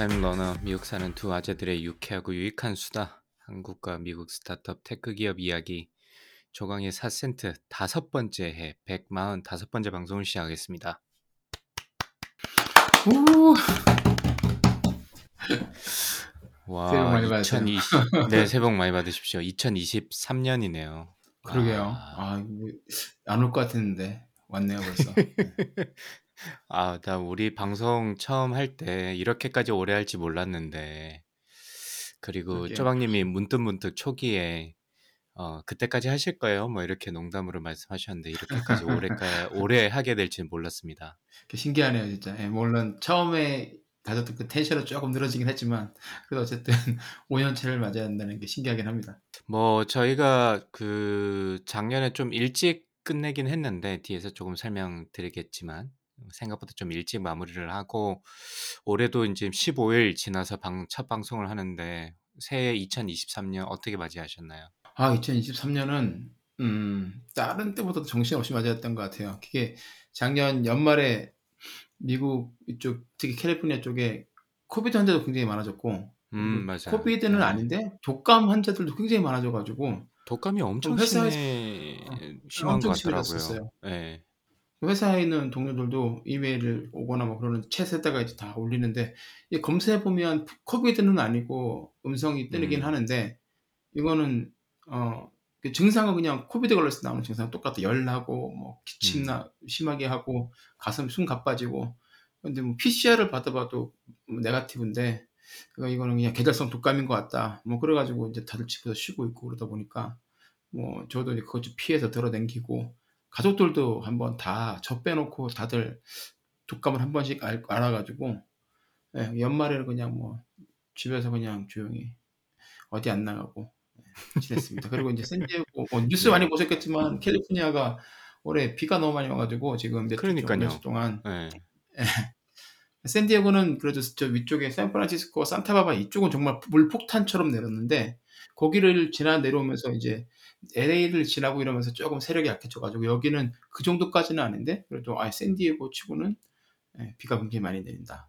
타임 러너 미국 사는 두 아재들의 유쾌하고 유익한 수다 한국과 미국 스타트업 테크 기업 이야기 조강의 4센트 다섯 번째 해 145번째 방송을 시작하겠습니다. 오, 와, 새해 복 많이 받으세요. 2020 네, 새해 복 많이 받으십시오. 2023년이네요. 그러게요. 아, 안 올 것 같았는데 왔네요 벌써. 아, 나 우리 방송 처음 할 때 이렇게까지 오래 할지 몰랐는데 그리고 그러게요. 쪼박님이 문득문득 초기에 어, 그때까지 하실 거예요? 뭐 이렇게 농담으로 말씀하셨는데 이렇게까지 오래까 오래 하게 될지는 몰랐습니다. 그 신기하네요 진짜. 예, 물론 처음에 가졌던 그 텐션은 조금 늘어지긴 했지만 그래도 어쨌든 5년째를 맞아야 한다는 게 신기하긴 합니다. 뭐 저희가 그 작년에 좀 일찍 끝내긴 했는데 뒤에서 조금 설명드리겠지만 생각보다 좀 일찍 마무리를 하고 올해도 이제 15일 지나서 방, 첫 방송을 하는데 새해 2023년 어떻게 맞이하셨나요? 아, 2023년은 음, 다른 때보다도 정신없이 맞았던 것 같아요. 그게 작년 연말에 미국 이쪽 특히 캘리포니아 쪽에 코비드 환자도 굉장히 많아졌고 음, 맞아요. 코비드는 네. 아닌데 독감 환자들도 굉장히 많아져가지고 독감이 엄청 회사에서- 심해 심한 것 같더라고요. 네. 회사에 있는 동료들도 이메일을 오거나 뭐 그러는 챗에다가 이제 다 올리는데 이 검사해 보면 코비드는 아니고 음성이 뜨긴 음. 하는데 이거는 어그 증상은 그냥 코비드 걸렸을 때 나오는 증상 똑같아. 열나고 뭐 기침 나 심하게 하고 가슴 숨 가빠지고. 근데 뭐 PCR을 받아봐도 뭐 네가티브인데 그러니까 이거는 그냥 계절성 독감인 것 같다. 뭐 그래가지고 이제 다들 집에서 쉬고 있고 그러다 보니까 뭐 저도 이제 그것 좀 피해서 들어댕기고 가족들도 한번 다 저 빼놓고 다들 독감을 한 번씩 알, 알아가지고 예, 연말에는 그냥 뭐 집에서 그냥 조용히 어디 안 나가고 예, 지냈습니다. 그리고 이제 샌디에고 뭐 뉴스 네. 많이 보셨겠지만 캘리포니아가 올해 비가 너무 많이 와가지고 지금 몇 주, 그러니까요. 동안 네. 샌디에고는 그래도 저 위쪽에 샌프란시스코, 산타바바 이쪽은 정말 물 폭탄처럼 내렸는데 거기를 지나 내려오면서 이제 LA를 지나고 이러면서 조금 세력이 약해져가지고 여기는 그 정도까지는 아닌데 그래도 아 샌디에고 치고는 예, 비가 굉장히 많이 내린다.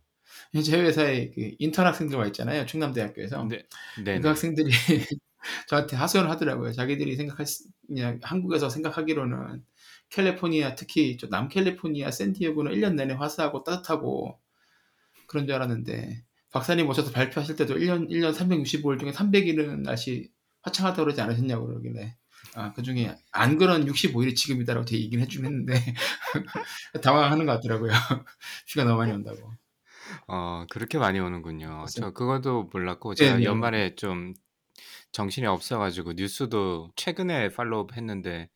제 회사에 그 인턴 학생들 와 있잖아요 충남대학교에서 네. 네. 그 학생들이 저한테 하소연을 하더라고요. 자기들이 생각할 수- 그냥 한국에서 생각하기로는 캘리포니아 특히 저 남캘리포니아 샌디에고는 1년 내내 화사하고 따뜻하고 그런 줄 알았는데 박사님 오셔서 발표하실 때도 1년 1년 365일 중에 300일은 날씨 화창하다고 그러지 않으셨냐고 그러길래 아, 그 중에 안 그런 65일이 지금이다라고 제 얘기는 해주긴 했는데 당황하는 것 같더라고요. 비가 너무 많이 온다고. 어, 그렇게 많이 오는군요. 맞아요. 저 그것도 몰랐고 제가 네네. 연말에 좀 정신이 없어가지고 뉴스도 최근에 팔로우업 했는데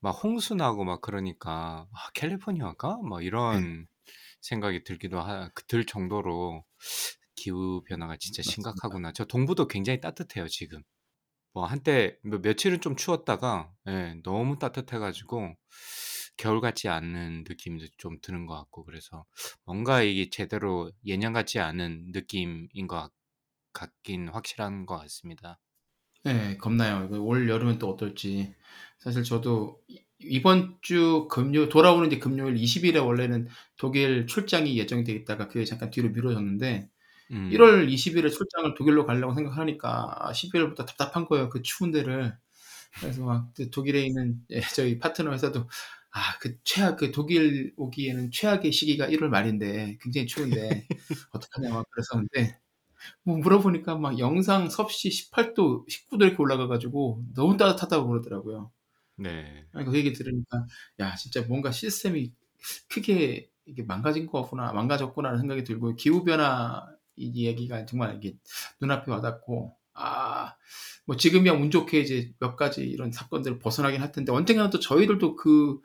막 홍수 나고 막 그러니까 아, 캘리포니아가 막 이런 생각이 들기도 하, 들 정도로 기후 변화가 진짜 맞습니다. 심각하구나. 저 동부도 굉장히 따뜻해요 지금. 뭐 한때 뭐 며칠은 좀 추웠다가 예, 너무 따뜻해 가지고 겨울 같지 않은 느낌도 좀 드는 것 같고 그래서 뭔가 이게 제대로 예년 같지 않은 느낌인 것 같- 같긴 확실한 것 같습니다. 네, 겁나요. 올 여름은 또 어떨지. 사실 저도 이- 이번 주 금요 돌아오는 이제 금요일 20일에 원래는 독일 출장이 예정이 돼 있다가 그게 잠깐 뒤로 미뤄졌는데 음, 1월 20일에 출장을 독일로 가려고 생각하니까 12월부터 답답한 거예요. 그 추운 데를. 그래서 막그 독일에 있는 예, 저희 파트너 회사도 아, 그 최악 그 독일 오기에는 최악의 시기가 1월 말인데 굉장히 추운데 어떡하냐 막 그랬었는데 뭐 물어보니까 막 영상 섭씨 18도, 19도 이렇게 올라가가지고 너무 따뜻하다고 그러더라고요. 네. 아니, 그 얘기 들으니까 야 진짜 뭔가 시스템이 크게 이게 망가진 것 같구나, 망가졌구나라는 생각이 들고 기후 변화 이 얘기가 정말 이게 눈앞에 와닿고 아 뭐 지금이야 운 좋게 이제 몇 가지 이런 사건들을 벗어나긴 할 텐데 언젠가는 또 저희들도 그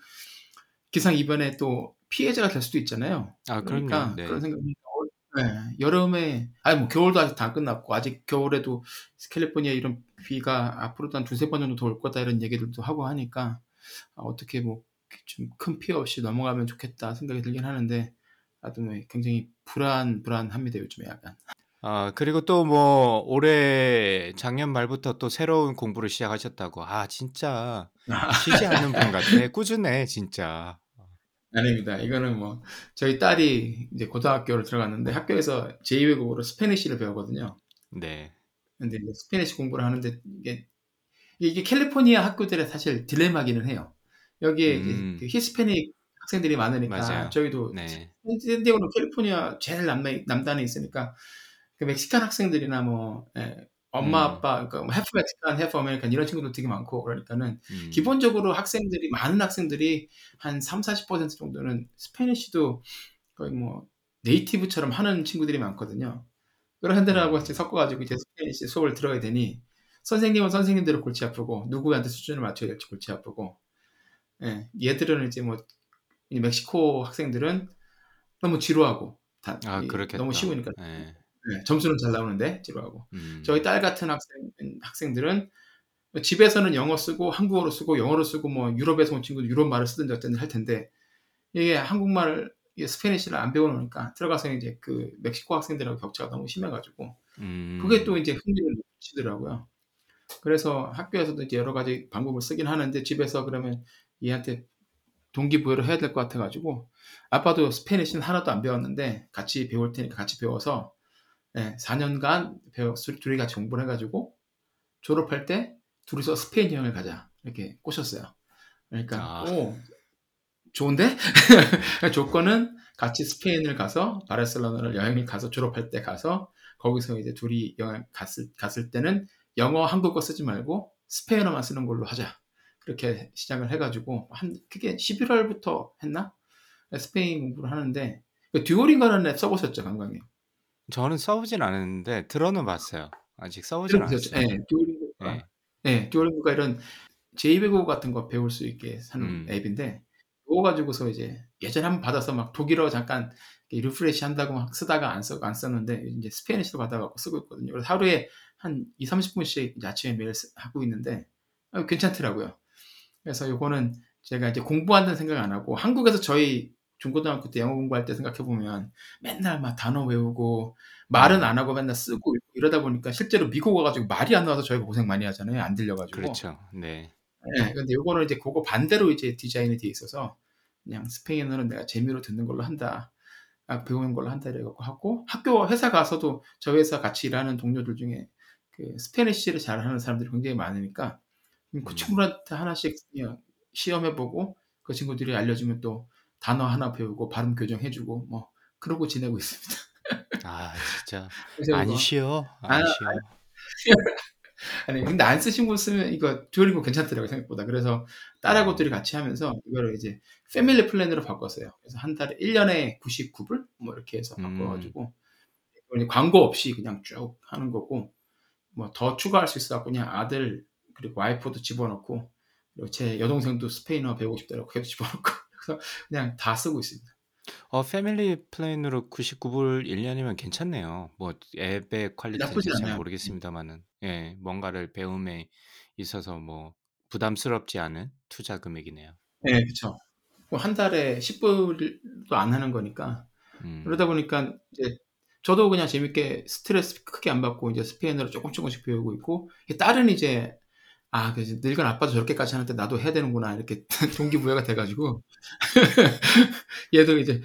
기상 이변에 또 피해자가 될 수도 있잖아요. 아, 그러니까. 네. 그런 생각이 네, 여름에 아니 뭐 겨울도 아직 다 끝났고 아직 겨울에도 캘리포니아 이런 비가 앞으로도 한 두세 번 정도 더 올 거다 이런 얘기들도 하고 하니까 아, 어떻게 뭐 좀 큰 피해 없이 넘어가면 좋겠다 생각이 들긴 하는데 아주 뭐 굉장히 불안 불안합니다 요즘에 약간. 아, 그리고 또 뭐 올해 작년 말부터 또 새로운 공부를 시작하셨다고. 아, 진짜 쉬지 않는 분 같아. 꾸준해, 진짜. 아닙니다. 이거는 뭐 저희 딸이 이제 고등학교를 들어갔는데 학교에서 제2외국어로 스페니쉬를 배우거든요. 네. 근데 이제 Spanish 공부를 하는데 이게 이게 캘리포니아 학교들의 사실 딜레마기는 해요. 여기에 음. 그 히스패닉 학생들이 많으니까 맞아요. 저희도 네. 샌디에고는 캘리포니아 제일 남단, 남단에 있으니까 그 멕시칸 학생들이나 뭐 예, 엄마 음. 아빠 그러니까 뭐 half Mexican, half American 이런 친구들 되게 많고 그러니까는 음. 기본적으로 학생들이 많은 학생들이 한 3, 40% 정도는 Spanish도 거의 뭐 native처럼 하는 친구들이 많거든요. 그런 애들하고 이제 섞어가지고 이제 Spanish 수업을 들어야 되니 선생님은 선생님대로 골치 아프고 누구한테 수준을 맞춰야 될지 골치 아프고 예, 얘들은 이제 뭐 이 멕시코 학생들은 너무 지루하고 다, 아. 너무 쉬우니까 네. 예, 점수는 잘 나오는데 지루하고 음. 저희 딸 같은 학생 학생들은 집에서는 영어 쓰고 한국어로 쓰고 영어로 쓰고 뭐 유럽에서 온 친구도 유럽 말을 쓰든지 어쨌든 할 텐데 이게 한국말을 이게 Spanish를 안 배워놓으니까 들어가서 이제 그 멕시코 학생들하고 격차가 너무 심해가지고 음. 그게 또 이제 흥미를 붙이더라고요. 그래서 학교에서도 이제 여러 가지 방법을 쓰긴 하는데 집에서 그러면 얘한테 동기부여를 해야 될 것 같아가지고 아빠도 Spanish는 하나도 안 배웠는데 같이 배울 테니까 같이 배워서 예, 4년간 배워 둘이 같이 공부를 해가지고 졸업할 때 둘이서 스페인 여행을 가자 이렇게 꼬셨어요. 그러니까 아. 오 좋은데 조건은 같이 스페인을 가서 바르셀로나를 여행을 가서 졸업할 때 가서 거기서 이제 둘이 여행 갔을 갔을 때는 영어 한국어 쓰지 말고 스페인어만 쓰는 걸로 하자. 그렇게 시작을 해가지고 한 그게 11월부터 했나 스페인 공부를 하는데 그 듀오링거라는 앱 써보셨죠, 강광님? 저는 써보진 않았는데 들어는 봤어요. 아직 써보진? 않았어요. 네, 듀오링고가 네. 네, 듀오링고가 이런 제2외국어 같은 거 배울 수 있게 하는 음. 앱인데 그거 가지고서 이제 예전에 한번 받아서 막 독일어 잠깐 refresh 한다고 막 쓰다가 안 쓰고 안 썼는데 이제 Spanish로 받아갖고 쓰고 있거든요. 그래서 하루에 한 2, 30분씩 이제 아침에 매일 쓰- 하고 있는데 어, 괜찮더라고요. 그래서 요거는 제가 이제 공부한다는 생각 안 하고 한국에서 저희 중고등학교 때 영어 공부할 때 생각해 보면 맨날 막 단어 외우고 말은 음. 안 하고 맨날 쓰고 이러다 보니까 실제로 미국 와가지고 말이 안 나와서 저희가 고생 많이 하잖아요. 안 들려가지고. 그렇죠. 네. 네, 근데 요거는 이제 그거 반대로 이제 디자인이 돼 있어서 그냥 스페인어는 내가 재미로 듣는 걸로 한다. 아, 배우는 걸로 한다 이래갖고 하고 학교 회사 가서도 저희 회사 같이 일하는 동료들 중에 그 스페니쉬를 잘하는 사람들이 굉장히 많으니까 그 음. 친구한테 하나씩 그냥 시험해보고 그 친구들이 알려주면 또 단어 하나 배우고 발음 교정해주고 뭐 그러고 지내고 있습니다. 아, 진짜 안 쉬어. 안 아, 쉬어. 아니 근데 안 쓰신 분 쓰면 이거 듀오링고 괜찮더라고요 생각보다 그래서 딸하고 둘이 같이 하면서 이거를 이제 패밀리 플랜으로 바꿨어요 그래서 한 달에 1년에 99불 뭐 이렇게 해서 음. 바꿔가지고 이거는 광고 없이 그냥 쭉 하는 거고 뭐 더 추가할 수 있어 갖고 그냥 아들 그리고 와이프도 집어넣고 그리고 제 여동생도 스페인어 배우고 싶다고 걔도 집어넣고 그래서 그냥 다 쓰고 있습니다 어, 패밀리 플랜으로 99불 1년이면 괜찮네요. 뭐 앱의 나쁘진 잘. 모르겠습니다만은, 예, 뭔가를 배움에 있어서 뭐 부담스럽지 않은 투자 금액이네요. 네 그쵸 뭐한 달에 10불도 안 하는 거니까 음, 그러다 보니까 이제 저도 그냥 재밌게 스트레스 크게 안 받고 이제 스페인어를 조금 조금씩 배우고 있고 딸은 이제 아 그래서 늙은 아빠도 저렇게까지 하는데 나도 해야 되는구나 이렇게 동기부여가 돼가지고. 얘도 이제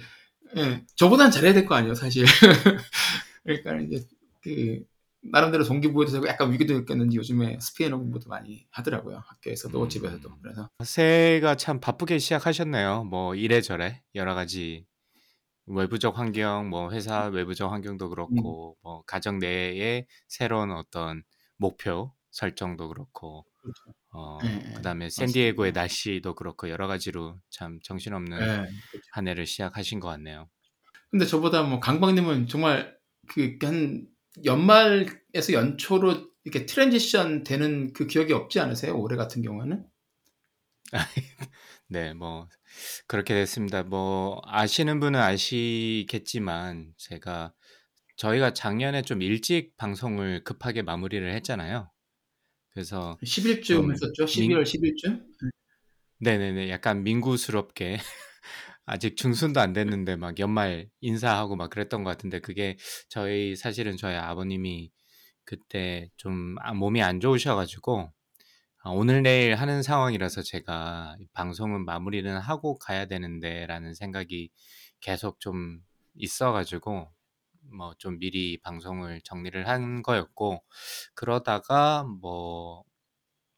예, 저보단 잘해야 될 거 아니에요 사실. 그러니까 이제 그 나름대로 동기부여도 되고 약간 위기도 느꼈는지 요즘에 스페인어 공부도 많이 하더라고요 학교에서도 음. 집에서도. 그래서 새해가 참 바쁘게 시작하셨네요. 뭐 이래저래 여러 가지 외부적 환경, 뭐 회사 외부적 환경도 그렇고, 뭐 가정 내에 새로운 어떤 목표 설정도 그렇고, 그렇죠. 어, 예, 예, 그다음에 샌디에고의 맞습니다. 날씨도 그렇고 여러 가지로 참 정신없는 예, 그렇죠. 한 해를 시작하신 것 같네요. 근데 저보다 뭐 강박님은 정말 그 한 연말에서 연초로 이렇게 transition 되는 그 기억이 없지 않으세요? 올해 같은 경우에는? 네, 뭐 그렇게 됐습니다. 뭐 아시는 분은 아시겠지만 제가 저희가 작년에 좀 일찍 방송을 급하게 마무리를 했잖아요. 그래서 10일쯤 좀 했었죠? 민 11월 10일쯤? 네네네. 약간 민구스럽게 아직 중순도 안 됐는데 막 연말 인사하고 막 그랬던 것 같은데 그게 저희 사실은 저희 아버님이 그때 좀아 몸이 안 좋으셔 가지고 아 오늘 내일 하는 상황이라서 제가 '방송은 마무리는 하고 가야 되는데.'라는 생각이 계속 좀 있어 가지고 뭐 좀 미리 방송을 정리를 한 거였고 그러다가 뭐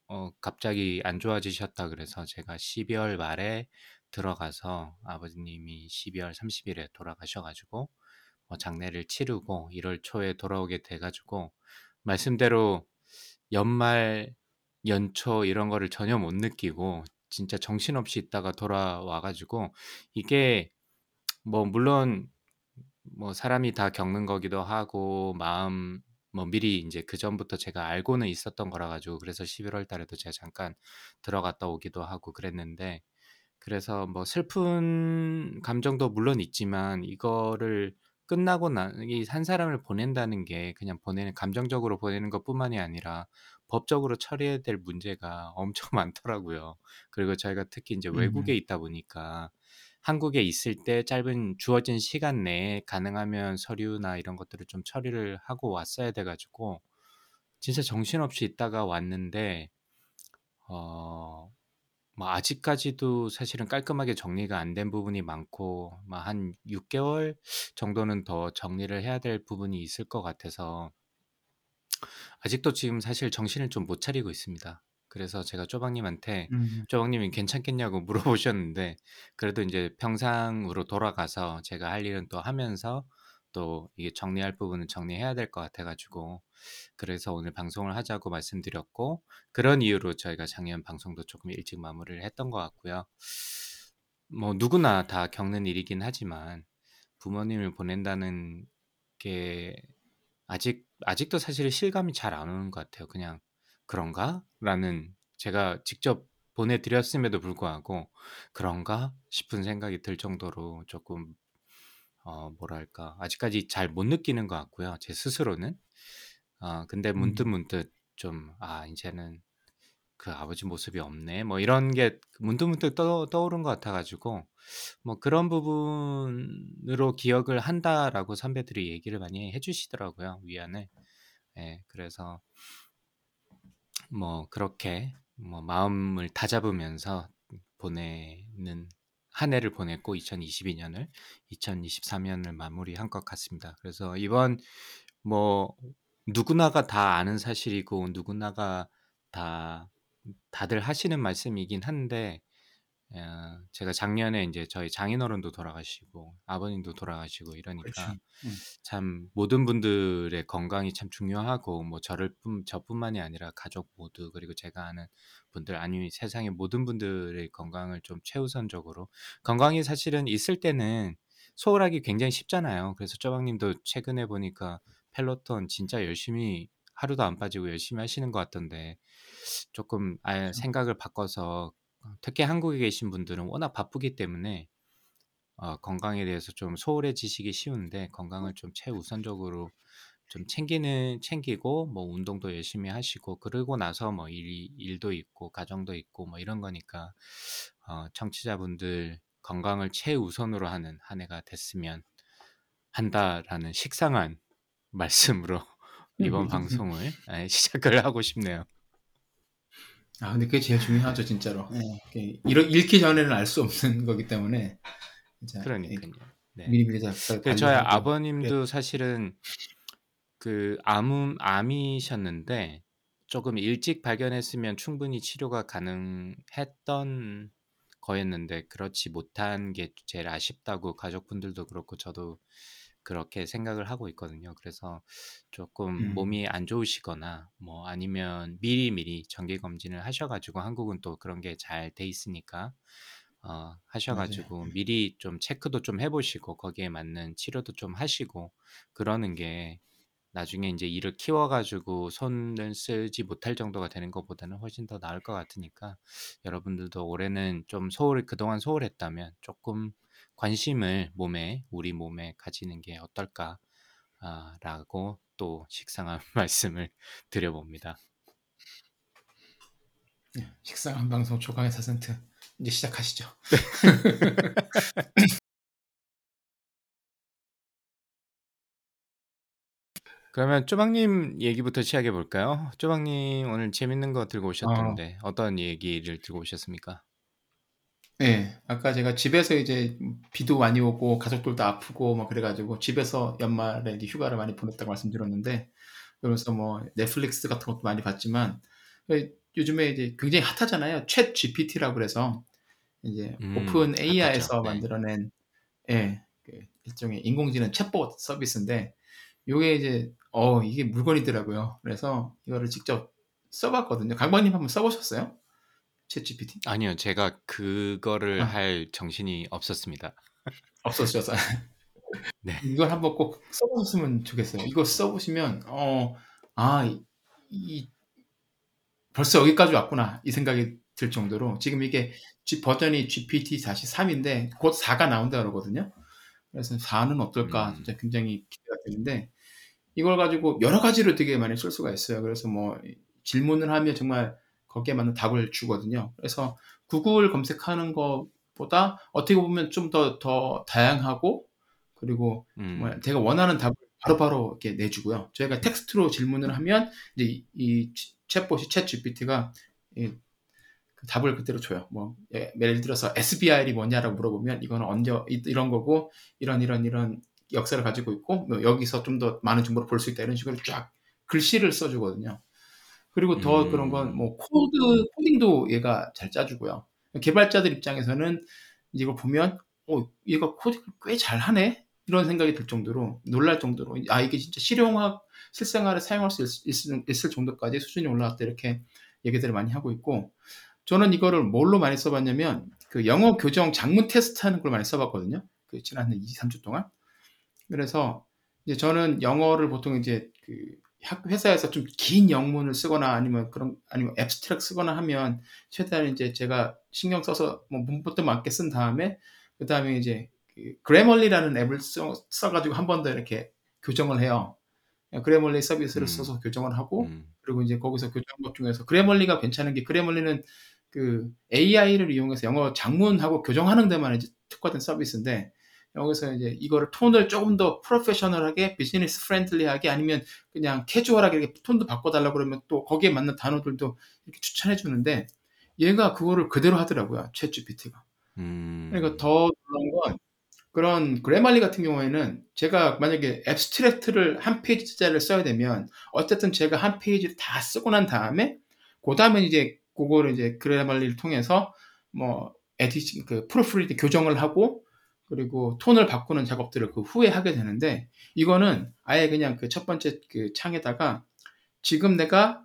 어 갑자기 안 좋아지셨다 그래서 제가 12월 말에 들어가서 아버님이 12월 30 일에 돌아가셔 가지고 뭐 장례를 치르고 1월 초에 돌아오게 돼 가지고 말씀대로 연말, 연초 이런 거를 전혀 못 느끼고 진짜 정신없이 있다가 돌아와 가지고 이게 뭐 물론 뭐 사람이 다 겪는 거기도 하고 마음 뭐 미리 인제 그전부터 제가 알고는 있었던 거라 가지고 그래서 11 월 달에도 제가 잠깐 들어갔다 오기도 하고 그랬는데 그래서 뭐 슬픈 감정도 물론 있지만 이거를 끝나고 나 이 한 사람을 보낸다는 게 그냥 보내는 감정적으로 보내는 것뿐만이 아니라 법적으로 처리해야 될 문제가 엄청 많더라고요. 그리고 저희가 특히 인제 외국에 음. 있다 보니까 한국에 있을 때 짧은 주어진 시간 내에 가능하면 서류나 이런 것들을 좀 처리를 하고 왔어야 돼 가지고 진짜 정신없이 있다가 왔는데 어 뭐 아직까지도 사실은 깔끔하게 정리가 안 된 부분이 많고 막한6 개월 정도는 더 정리를 해야 될 부분이 있을 것 같아서 아직도 지금 사실 정신을 좀 못 차리고 있습니다. 그래서 제가 쪼박님한테 음. 쪼박님이 괜찮겠냐고 물어보셨는데 그래도 인제 평상으로 돌아가서 제가 할 일은 또 하면서 또 이게 정리할 부분은 정리해야 될 것 같아 가지고 그래서 오늘 방송을 하자고 말씀드렸고 그런 이유로 저희가 작년 방송도 조금 일찍 마무리를 했던 것 같고요. 뭐 누구나 다 겪는 일이긴 하지만 부모님을 보낸다는 게 아직 아직도 사실 실감이 잘 안 오는 것 같아요. 그냥 ' 그런가?'라는 제가 직접 보내 드렸음에도 불구하고 '그런가?' 싶은 생각이 들 정도로 쪼끔 어 뭐랄까 아직까지 잘 못 느끼는 것 같고요, 제 스스로는. 어 근데 음. 문득 문득 좀 '아 인제는 그 아버지 모습이 없네.' 뭐 이런 게 문득 문득 떠 떠오른 것 같아 가지고 뭐 "그런 부분으로 기억을 한다."라고 선배들이 얘기를 많이 해 주시더라고요, 위안을. 예 그래서 뭐 그렇게 뭐 마음을 다잡으면서 보내는 한 해를 보냈고 2022 년을 2023 년을 마무리한 것 같습니다. 그래서 이번 뭐 누구나가 다 아는 사실이고 누구나가 다 다들 하시는 말씀이긴 한데 어 제가 작년에 인제 저희 장인어른도 돌아가시고 아버님도 돌아가시고 이러니까. 음. 참 모든 분들의 건강이 참 중요하고 뭐 저를 뿐 저뿐만이 아니라 가족 모두 그리고 제가 아는 분들 아니면 세상의 모든 분들의 건강을 좀 최우선적으로 건강이 사실은 있을 때는 소홀하기 굉장히 쉽잖아요. 그래서 쪼박님도 최근에 보니까 펠로톤 진짜 열심히 하루도 안 빠지고 열심히 하시는 것 같던데 쪼끔 아예 그렇죠. 생각을 바꿔서 어 특히 한국에 계신 분들은 워낙 바쁘기 때문에 어 건강에 대해서 좀 소홀해지시기 쉬운데 건강을 좀 최우선적으로 좀 챙기는 챙기고 뭐 운동도 열심히 하시고 그러고 나서 뭐 일이 일도 있고 가정도 있고 뭐 이런 거니까 어 청취자분들 건강을 최우선으로 하는 한 해가 됐으면 한다라는 식상한 말씀으로 이번 방송을 예 시작을 하고 싶네요. 아 근데 그게 제일 중요하죠 진짜로. 예. 이게 잃어 잃기 전에는 알 수 없는 거기 때문에 그러니깐요. 네. 미리미리 그 저희 아버님도 사실은 그 암은 암이셨는데 쪼금 일찍 발견했으면 충분히 치료가 가능했던 거였는데 그렇지 못한 게 제일 아쉽다고 가족분들도 그렇고 저도 그렇게 생각을 하고 있거든요. 그래서 쪼끔 음. 몸이 안 좋으시거나 뭐 아니면 미리미리 정기 검진을 하셔 가지고 한국은 또 그런 게 잘 돼 있으니까 어 하셔 맞아요. 가지고 음. 미리 좀 체크도 좀 해 보시고 거기에 맞는 치료도 좀 하시고 그러는 게 나중에 인제 일을 키워 가지고 손을 쓰지 못할 정도가 되는 것보다는 훨씬 더 나을 것 같으니까 여러분들도 올해는 좀 소홀 그동안 소홀했다면 쪼끔 관심을 몸에 '우리 몸에 가지는 게 어떨까.' 아, 라고 또 식상한 말씀을 드려봅니다. 네, 식상한 방송 조강의 사센트 이제 시작하시죠. 그러면 쪼박님 얘기부터 시작해 볼까요? 쪼박님 오늘 재밌는 거 들고 어, 오셨던데 어 떤 얘기를 들고 오셨습니까? 네, 아까 제가 집에서 이제 비도 많이 오고 가족들도 아프고 뭐 그래가지고 집에서 연말에 이제 휴가를 많이 보냈다고 말씀드렸는데 그러면서 뭐 넷플릭스 같은 것도 많이 봤지만 그 요즘에 이제 굉장히 핫하잖아요. 챗 GPT라고 그래서 이제 음, 오픈. AI에서 네. 만들어낸 예, 그 일종의 인공지능 챗봇 서비스인데 요게 이제 어 이게 물건이더라고요. 그래서 이거를 직접 써봤거든요. 강박님 한번 써보셨어요? 챗 GPT? 아니요, 제가 그거를 아. 할 정신이 없었습니다. 없었죠. 네. 이걸 한번 꼭 써보셨으면 좋겠어요. 이거 써보시면 어, 아, 이, 이- 벌써 여기까지 왔구나 이 생각이 들 정도로 지금 이게 G- 버전이 GPT-3인데 곧 4가 나온다 그러거든요. 그래서 4는 어떨까 음. 진짜 굉장히 기대가 되는데 이걸 가지고 여러 가지로 되게 많이 쓸 수가 있어요. 그래서 뭐 질문을 하면 정말 거기에 맞는 답을 주거든요. 그래서 구글 검색하는 것보다 어떻게 보면 좀 더더 다양하고 그리고 음, 뭐 제가 원하는 답을 바로바로 이렇게 내주고요. 저희가 텍스트로 질문을 하면 이제 이, 이 챗봇이 챗 GPT가 그 답을 그대로 줘요. 뭐 예, 예를 들어서 SBI이 뭐냐라고 물어보면 이거는 언제 이- 이런 거고 이런 이런 이런 역사를 가지고 있고 뭐 여기서 좀 더 많은 정보를 볼 수 있다 이런 식으로 쫙 글씨를 써주거든요. 그리고 더 음. 그런 건 뭐 코드 코딩도 얘가 잘 짜주고요. 개발자들 입장에서는 이걸 보면 어 얘가 코딩을 꽤 잘하네 이런 생각이 들 정도로 놀랄 정도로 아 이게 진짜 실용학 실생활에 사용할 수 있, 있을, 있을 정도까지 수준이 올라왔다 이렇게 얘기들을 많이 하고 있고 저는 이거를 뭘로 많이 써봤냐면 그 영어 교정 작문 테스트 하는 걸 많이 써봤거든요. 그 지난 한 2, 3주 동안. 그래서 이제 저는 영어를 보통 이제 그 학 회사에서 좀 긴 영문을 쓰거나 아니면 그런 아니면 앱스트랙 쓰거나 하면 최대한 이제 제가 신경 써서 뭐 문법도 맞게 쓴 다음에 그 다음에 이제 그 그래멀리라는 앱을 써, 써가지고 한 번 더 이렇게 교정을 해요. 그래멀리 서비스를 음. 써서 교정을 하고 음, 그리고 이제 거기서 교정한 것 중에서 그래멀리가 괜찮은 게 그래멀리는 그 AI를 이용해서 영어 장문하고 교정하는 데만 이제 특화된 서비스인데 여기서 이제 이거를 톤을 조금 더 professional하게 business friendly하게 아니면 그냥 캐주얼하게 이렇게 톤도 바꿔달라고 그러면 또 거기에 맞는 단어들도 이렇게 추천해 주는데 얘가 그거를 그대로 하더라고요 챗 GPT가 음. 그러니까 더 놀라운 건 그런 Grammarly 같은 경우에는 제가 만약에 abstract를 한 페이지짜리를 써야 되면 어쨌든 제가 한 페이지를 다 쓰고 난 다음에 그 다음에 이제 그거를 이제 Grammarly를 통해서 뭐 editing 그 proofread 교정을 하고 그리고 톤을 바꾸는 작업들을 그 후에 하게 되는데 이거는 아예 그냥 그 첫 번째 그 창에다가 지금 내가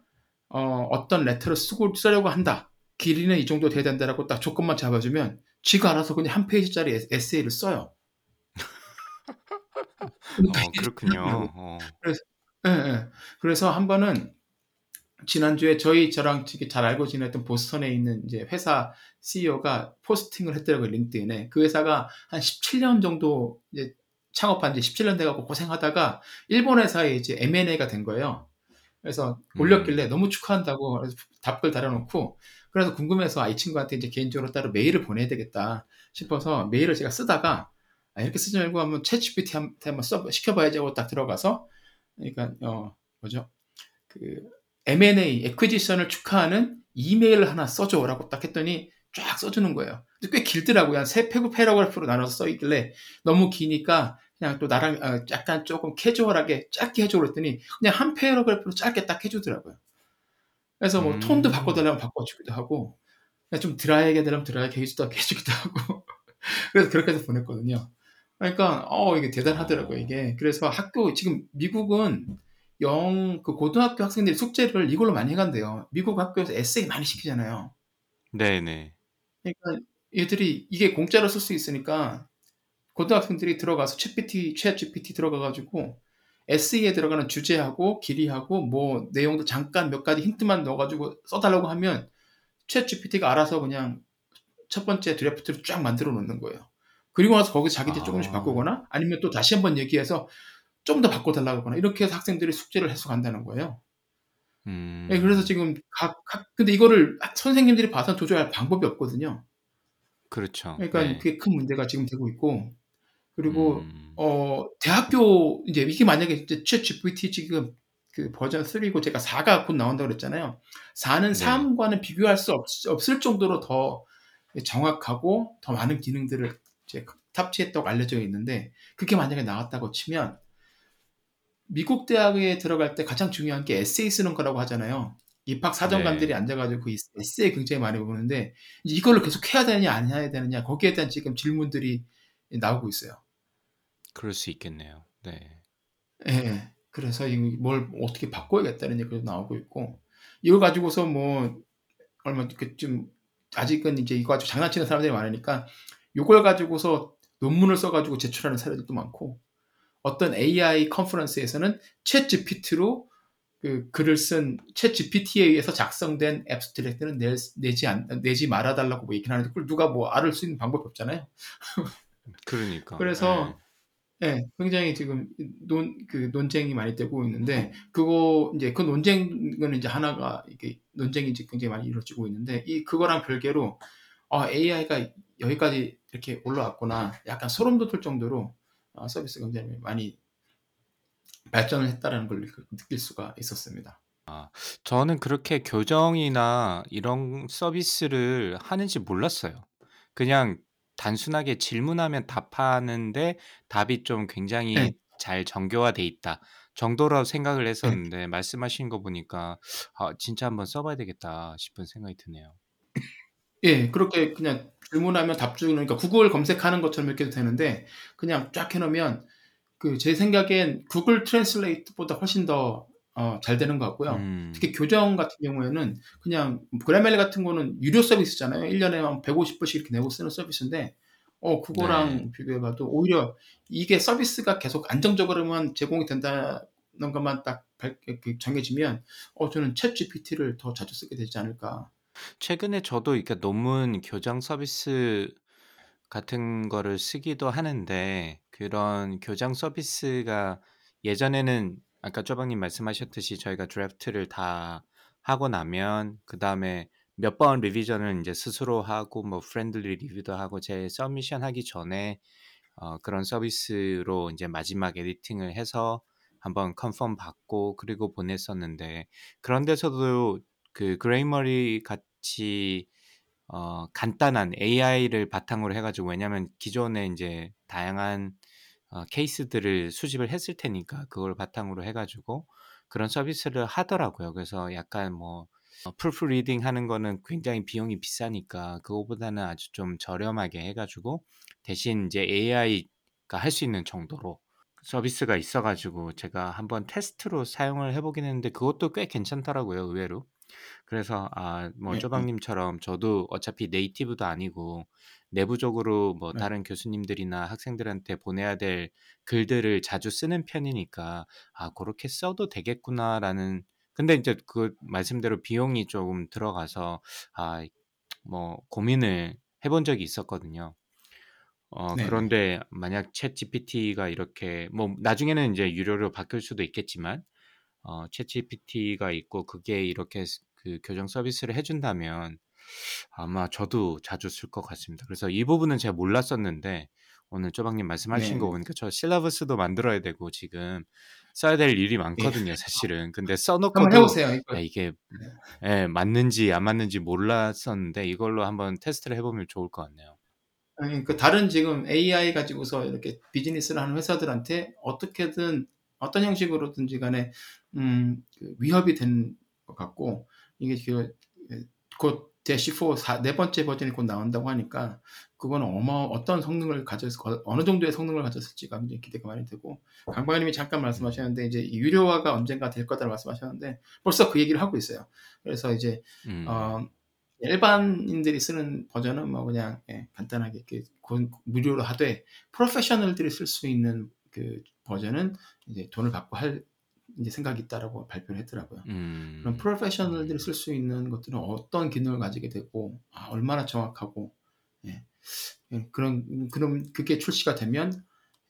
어, 어떤 letter를 쓰고 쓰려고 한다. 길이는 이 정도 돼야 된다라고 딱 조건만 잡아주면 지가 알아서 그냥 한 페이지짜리 에세- 에세이를 써요. 어, 그렇군요. 어. 예, 예. 그래서 한 번은 지난주에 저희 저랑 되게 잘 알고 지냈던 보스턴에 있는 이제 회사 CEO가 포스팅을 했더라고요, 링크드인에. 그 회사가 한 17년 정도 이제 창업한 지 17년 돼가고 고생하다가 일본 회사에 이제 M&A가 된 거예요. 그래서 음. 올렸길래 너무 축하한다고 답글 달아놓고 그래서 궁금해서 아, 이 친구한테 이제 개인적으로 따로 메일을 보내야 되겠다 싶어서 메일을 제가 쓰다가 아, 이렇게 쓰지 말고 한번 챗 GPT한테 한번 써 시켜봐야지 하고 딱 들어가서 그러니까 어 뭐죠 그 M&A acquisition을 축하하는 이메일을 하나 써줘라고 딱 했더니 쫙 써주는 거예요. 근데 꽤 길더라고요. 한 세 paragraph로 나눠서 써 있길래 너무 기니까 그냥 또 나랑 어, 약간 조금 캐주얼하게 짧게 해줘 그랬더니 그냥 한 paragraph로 짧게 딱 해주더라고요. 그래서 뭐 음. 톤도 바꿔달라면 바꿔주기도 하고 좀 드라이하게 되려면 드라이하게 해주기도 해주기도 하고 그래서 그렇게 해서 보냈거든요. 그러니까 어 이게 대단하더라고요 이게. 그래서 학교 지금 미국은 영 그 고등학교 학생들이 숙제를 이걸로 많이 해간대요. 미국 학교에서 에세이 많이 시키잖아요. 네네. 그러니까 얘들이 이게 공짜로 쓸 수 있으니까 고등학생들이 들어가서 챗GPT, 챗GPT 들어가가지고 에세이에 들어가는 주제하고 길이하고 뭐 내용도 잠깐 몇 가지 힌트만 넣어가지고 써달라고 하면 챗GPT가 알아서 그냥 첫 번째 드래프트를 쫙 만들어 놓는 거예요. 그리고 나서 거기서 자기들 조금씩 아. 바꾸거나 아니면 또 다시 한번 얘기해서 좀 더 바꿔달라고 하거나 이렇게 해서 학생들이 숙제를 해서 간다는 거예요. 음. 예, 그래서 지금 각, 각 근데 이거를 선생님들이 봐서 조절할 방법이 없거든요. 그렇죠. 그러니까 네. 그게 큰 문제가 지금 되고 있고 그리고 음. 어 대학교 이제 이게 만약에 이제 챗 GPT 지금 그 버전 3고 제가 4가 곧 나온다고 그랬잖아요. 4는 네. 3과는 비교할 수 없, 없을 정도로 더 정확하고 더 많은 기능들을 이제 탑재했다고 알려져 있는데 그게 만약에 나왔다고 치면 미국 대학에 들어갈 때 가장 중요한 게 에세이 쓰는 거라고 하잖아요. 입학 사정관들이 네. 앉아가지고 그 에세이 굉장히 많이 보는데 이제 이걸로 계속 해야 되느냐 안 해야 되느냐 거기에 대한 지금 질문들이 나오고 있어요. 그럴 수 있겠네요. 네. 예. 그래서 이뭘 어떻게 바꿔야겠다는 얘기도 나오고 있고 이거 가지고서 뭐 얼마 그좀 아직은 이제 이거 가지고 장난치는 사람들이 많으니까 이걸 가지고서 논문을 써가지고 제출하는 사례들도 많고 어떤 AI 컨퍼런스에서는 챗 GPT로 그 글을 쓴 챗 GPT에 의해서 작성된 앱스트랙트는 내, 내지 안 내지 말아달라고 뭐 얘기를 하는데 그걸 누가 뭐 알을 수 있는 방법이 없잖아요. 그러니까. 그래서 예, 굉장히 지금 논, 그 논쟁이 많이 되고 있는데, 그거, 이제 그 논쟁은 이제 하나가, 이게 논쟁이 이제 굉장히 많이 이루어지고 있는데, 이, 그거랑 별개로, 아, AI가 여기까지 이렇게 올라왔구나. 약간 소름 돋을 정도로 아, 서비스 굉장히 많이 발전을 했다라는 걸 느낄 수가 있었습니다. 저는 그렇게 교정이나 이런 서비스를 하는지 몰랐어요. 그냥 단순하게 질문하면 답하는데 답이 좀 굉장히 네. 잘 정교화돼 있다 정도로 생각을 네. 했었는데 말씀하신 거 보니까 아, 진짜 한번 써봐야 되겠다 싶은 생각이 드네요. 예, 그렇게 그냥 질문하면 답 주는, 그러니까 구글 검색하는 것처럼 이렇게 되는데, 그냥 쫙 해 놓으면, 그, 제 생각엔 구글 트랜슬레이트보다 훨씬 더, 어, 잘 되는 것 같고요. 음, 특히 교정 같은 경우에는 그냥 그라멜 같은 거는 유료 서비스잖아요. 1 년에 한 150불씩 이렇게 내고 쓰는 서비스인데, 어, 그거랑 네. 비교해 봐도 오히려 이게 서비스가 계속 안정적으로만 제공이 된다는 것만 딱 발- 그 정해지면, 어, 저는 챗 GPT를 더 자주 쓰게 되지 않을까. 최근에 저도 이렇게 논문 교정 서비스 같은 거를 쓰기도 하는데 그런 교정 서비스가 예전에는 아까 쪼박님 말씀하셨듯이 저희가 드래프트를 다 하고 나면 그 다음에 몇 번 revision을 이제 스스로 하고 뭐 friendly review도 하고 제 submission 하기 전에 어, 그런 서비스로 이제 마지막 editing을 해서 한번 confirm 받고 그리고 보냈었는데 그런 데서도 그 Grammarly 같이 어, 간단한 AI를 바탕으로 해가지고 왜냐하면 기존에 이제 다양한 어, 케이스들을 수집을 했을 테니까 그걸 바탕으로 해가지고 그런 서비스를 하더라고요. 그래서 약간 뭐 어, proofreading 하는 거는 굉장히 비용이 비싸니까 그거보다는 아주 좀 저렴하게 해가지고 대신 이제 AI가 할 수 있는 정도로 서비스가 있어가지고 제가 한번 테스트로 사용을 해보긴 했는데 그것도 꽤 괜찮더라고요, 의외로. 그래서 아, 뭐 네, 네, 쪼박님처럼 저도 어차피 native도 아니고 내부적으로 뭐 네. 다른 교수님들이나 학생들한테 보내야 될 글들을 자주 쓰는 편이니까 아, 그렇게 써도 되겠구나라는 근데 이제 그 말씀대로 비용이 조금 들어가서 아, 뭐 고민을 해본 적이 있었거든요. 어, 네, 네. 그런데 만약 챗 GPT가 이렇게 뭐 나중에는 이제 유료로 바뀔 수도 있겠지만 어, 챗 GPT가 있고 그게 이렇게 스- 그 교정 서비스를 해준다면 아마 저도 자주 쓸 것 같습니다. 그래서 이 부분은 제가 몰랐었는데 오늘 쪼박님 말씀하신 네, 거 네. 보니까 저 실러버스도 만들어야 되고 지금 써야 될 일이 예. 많거든요, 사실은. 근데 한번 써놓고도 해보세요. 야, 이게 예, 맞는지 안 맞는지 몰랐었는데 이걸로 한번 테스트를 해보면 좋을 것 같네요. 아니, 그 다른 지금 AI 가지고서 이렇게 비즈니스를 하는 회사들한테 어떻게든 어떤 형식으로든지 간에 음, 그 위협이 된 것 같고 이게 그, 곧 대시 4 네 번째 버전이 곧 나온다고 하니까 그거는 어마 어떤 성능을 가졌 어느 정도의 성능을 가졌을지가 굉장히 기대가 많이 되고 강박님이 잠깐 말씀하셨는데 이제 이 유료화가 언젠가 될 거다 말씀하셨는데 벌써 그 얘기를 하고 있어요. 그래서 이제 음, 어, 일반인들이 쓰는 버전은 뭐 그냥 예, 간단하게 이렇게 고- 무료로 하되 프로페셔널들이 쓸 수 있는 그 버전은 이제 돈을 받고 할 이제 생각이 있다라고 발표를 했더라고요. 그럼 음, 프로페셔널들이 쓸 수 있는 것들은 어떤 기능을 가지게 되고 아, 얼마나 정확하고 예, 예, 그런 그럼 그게 출시가 되면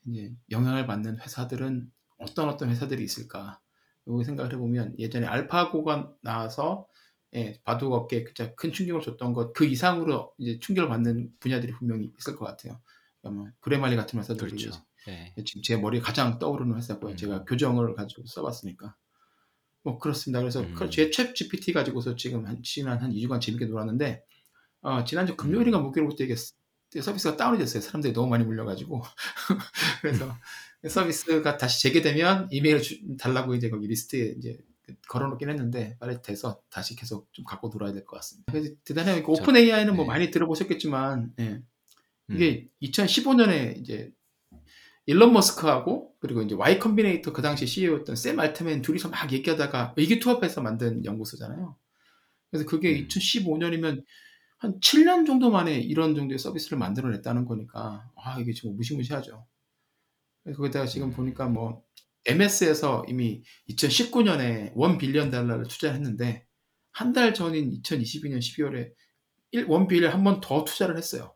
이제 영향을 받는 회사들은 어떤 어떤 회사들이 있을까? 여기 생각을 해보면 예전에 알파고가 나와서 예, 바둑 업계에 진짜 큰 충격을 줬던 것 그 이상으로 이제 충격을 받는 분야들이 분명히 있을 것 같아요. 뭐 그래말리 같은 회사들이 그렇죠. 네. 지금 제 머리에 가장 떠오르는 회사고요. 음. 제가 교정을 가지고 써봤으니까. 뭐 그렇습니다. 그래서 음. 제챗 GPT 가지고서 지금 한 지난 한 2주간 재밌게 놀았는데 어, 지난주 금요일인가 음. 목요일부터 이게 스- 서비스가 다운이 됐어요. 사람들이 너무 많이 몰려가지고 그래서 서비스가 다시 재개되면 이메일 주, 달라고 이제 거기 리스트에 이제 걸어놓긴 했는데 빨리 돼서 다시 계속 좀 갖고 놀아야 될 것 같습니다. 그래서 대단해요. 그 저- 오픈 AI는 뭐 네. 많이 들어보셨겠지만 예. 음. 이게 2015년에 이제 일론 머스크하고 그리고 이제 Y Combinator 그 당시 CEO였던 샘 알트맨 둘이서 막 얘기하다가 의기투합해서 만든 연구소잖아요. 그래서 그게 음. 2015년이면 한 7년 정도 만에 이런 정도의 서비스를 만들어냈다는 거니까 아 이게 지금 무시무시하죠. 그래서 거기다가 지금 음. 보니까 뭐 MS에서 이미 2019년에 1 billion 달러를 투자했는데 한 달 전인 2022년 12월에 1, 1 billion 한 번 더 투자를 했어요.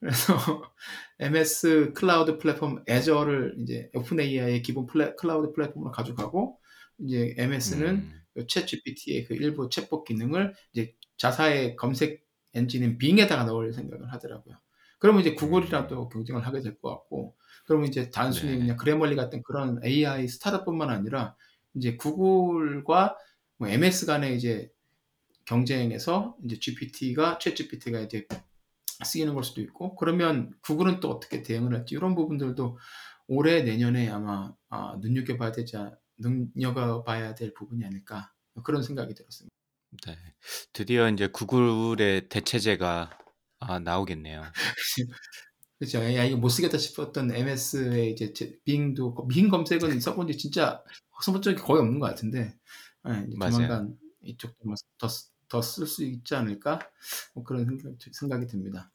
그래서 MS 클라우드 플랫폼 애저를 이제 오픈 AI의 기본 플레, 클라우드 플랫폼으로 가져가고 이제 MS는 음. 챗 GPT의 그 일부 챗봇 기능을 이제 자사의 검색 엔진인 빙에다가 넣을 생각을 하더라고요. 그러면 이제 구글이랑도 경쟁을 하게 될 것 같고, 그러면 이제 단순히 네. 그냥 그래멀리 같은 그런 AI 스타트업뿐만 아니라 이제 구글과 뭐 MS 간의 이제 경쟁에서 이제 GPT가 챗 GPT가 이제 쓰이는 걸 수도 있고, 그러면 구글은 또 어떻게 대응을 할지 이런 부분들도 올해 내년에 아마 아, 눈여겨봐야 되지 않- 눈여겨봐야 될 부분이 아닐까 그런 생각이 들었습니다. 네. 드디어 이제 구글의 대체제가 아, 나오겠네요. 그렇죠. 야 이거 못 쓰겠다 싶었던 MS의 이제 제- 빙도 빙 검색은 써본 지 진짜 써본 적이 거의 없는 것 같은데 맞아요. 조만간 이쪽도 뭐더 더 쓸 수 있지 않을까 뭐 그런 생각, 생각이 듭니다.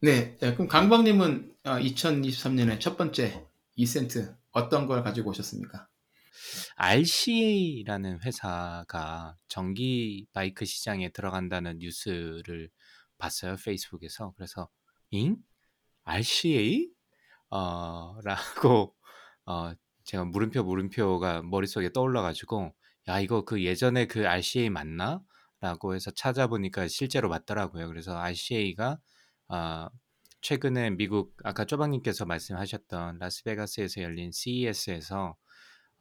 네, 예, 그럼 강박님은 2023년에 첫 번째 이센트 어떤 걸 가지고 오셨습니까? RCA라는 회사가 전기 바이크 시장에 들어간다는 뉴스를 봤어요 페이스북에서 그래서 잉 RCA 어 라고 어 제가 물음표 물음표가 머릿속에 떠올라가지고 야 이거 그 예전에 그 RCA 맞나? 라고 해서 찾아보니까 실제로 맞더라고요. 그래서 RCA가 아 최근에 미국 아까 쪼박님께서 말씀하셨던 라스베가스에서 열린 CES에서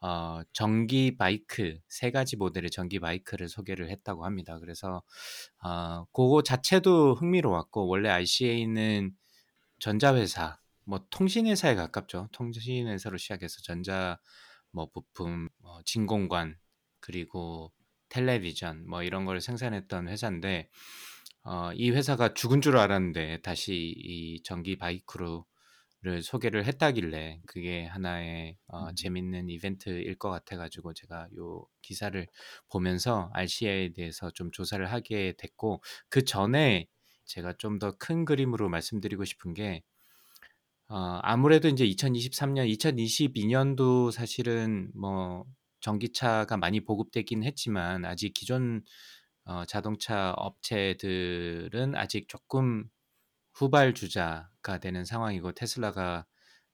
어, 전기 바이크 세 가지 모델의 전기 바이크를 소개를 했다고 합니다. 그래서 어, 그거 자체도 흥미로웠고 원래 RCA는 전자회사, 뭐 통신회사에 가깝죠. 통신회사로 시작해서 전자 뭐 부품, 뭐 진공관 그리고 텔레비전 뭐 이런 걸 생산했던 회사인데 어, 이 회사가 죽은 줄 알았는데 다시 이 전기 바이크로 를 소개를 했다길래 그게 하나의 어, 음. 재밌는 이벤트일 것 같아가지고 제가 요 기사를 보면서 RCA에 대해서 좀 조사를 하게 됐고 그 전에 제가 좀 더 큰 그림으로 말씀드리고 싶은 게 어, 아무래도 이제 2023년, 2022년도 사실은 뭐 전기차가 많이 보급되긴 했지만 아직 기존 어, 자동차 업체들은 아직 조금 후발주자가 되는 상황이고 테슬라가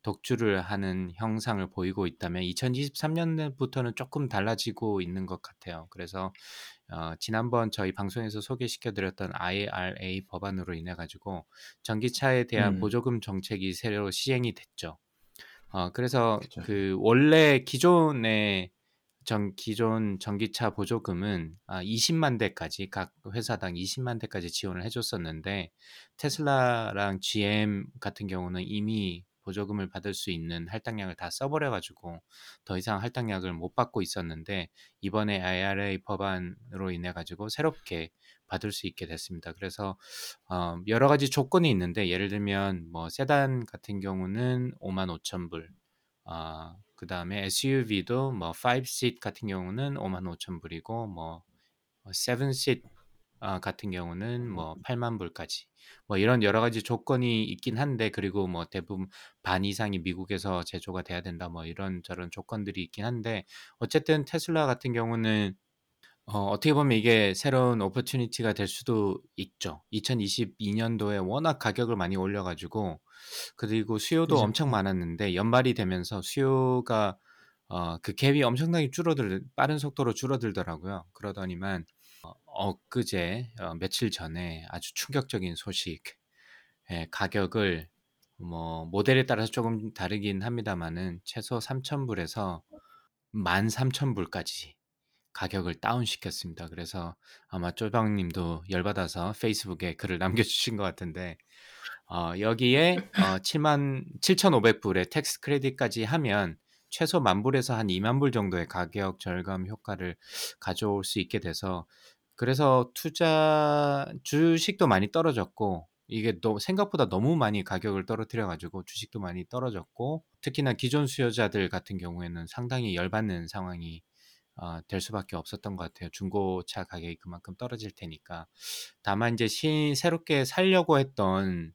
독주를 하는 형상을 보이고 있다면 2023 년부터는 조금 달라지고 있는 것 같아요. 그래서 어, 지난번 저희 방송에서 소개시켜드렸던 IRA 법안으로 인해 가지고 전기차에 대한 음. 보조금 정책이 새로 시행이 됐죠. 어, 그래서 그쵸. 그 원래 기존의 전 기존 전기차 보조금은 아, 20만 대까지 각 회사당 20만 대까지 지원을 해줬었는데 테슬라랑 GM 같은 경우는 이미 보조금을 받을 수 있는 할당량을 다 써버려가지고 더 이상 할당량을 못 받고 있었는데 이번에 IRA 법안으로 인해 가지고 새롭게 받을 수 있게 됐습니다. 그래서 어, 여러 가지 조건이 있는데 예를 들면 뭐 세단 같은 경우는 5만 5천 불, 아, 그 다음에 SUV도 뭐 5seat 같은 경우는 5만 5천 불이고 뭐 7seat 아, 같은 경우는 뭐 8만 불까지 뭐 이런 여러 가지 조건이 있긴 한데 그리고 뭐 대부분 반 이상이 미국에서 제조가 돼야 된다 뭐 이런 저런 조건들이 있긴 한데 어쨌든 테슬라 같은 경우는 어 어떻게 보면 이게 새로운 오퍼튜니티가 될 수도 있죠. 2022년도에 워낙 가격을 많이 올려 가지고 그리고 수요도 그죠. 엄청 많았는데 연말이 되면서 수요가 어 그 갭이 엄청나게 줄어들 빠른 속도로 줄어들더라고요. 그러더니만 어 엊그제 어 며칠 전에 아주 충격적인 소식 예 가격을 뭐 모델에 따라서 조금 다르긴 합니다마는 최소 3,000 불에서 13,000 불까지 가격을 다운시켰습니다. 그래서 아마 쪼박 님도 열받아서 페이스북에 글을 남겨 주신 것 같은데 어 여기에 어 7만 7,500 불의 tax credit까지 하면 최소 10,000 불에서 한20,000불 정도의 가격 절감 효과를 가져올 수 있게 돼서 그래서 투자 주식도 많이 떨어졌고 이게 너 생각보다 너무 많이 가격을 떨어뜨려 가지고 주식도 많이 떨어졌고 특히나 기존 수요자들 같은 경우에는 상당히 열받는 상황이 어, 될 수밖에 없었던 것 같아요. 중고차 가격이 그만큼 떨어질 테니까. 다만 이제 신 새롭게 살려고 했던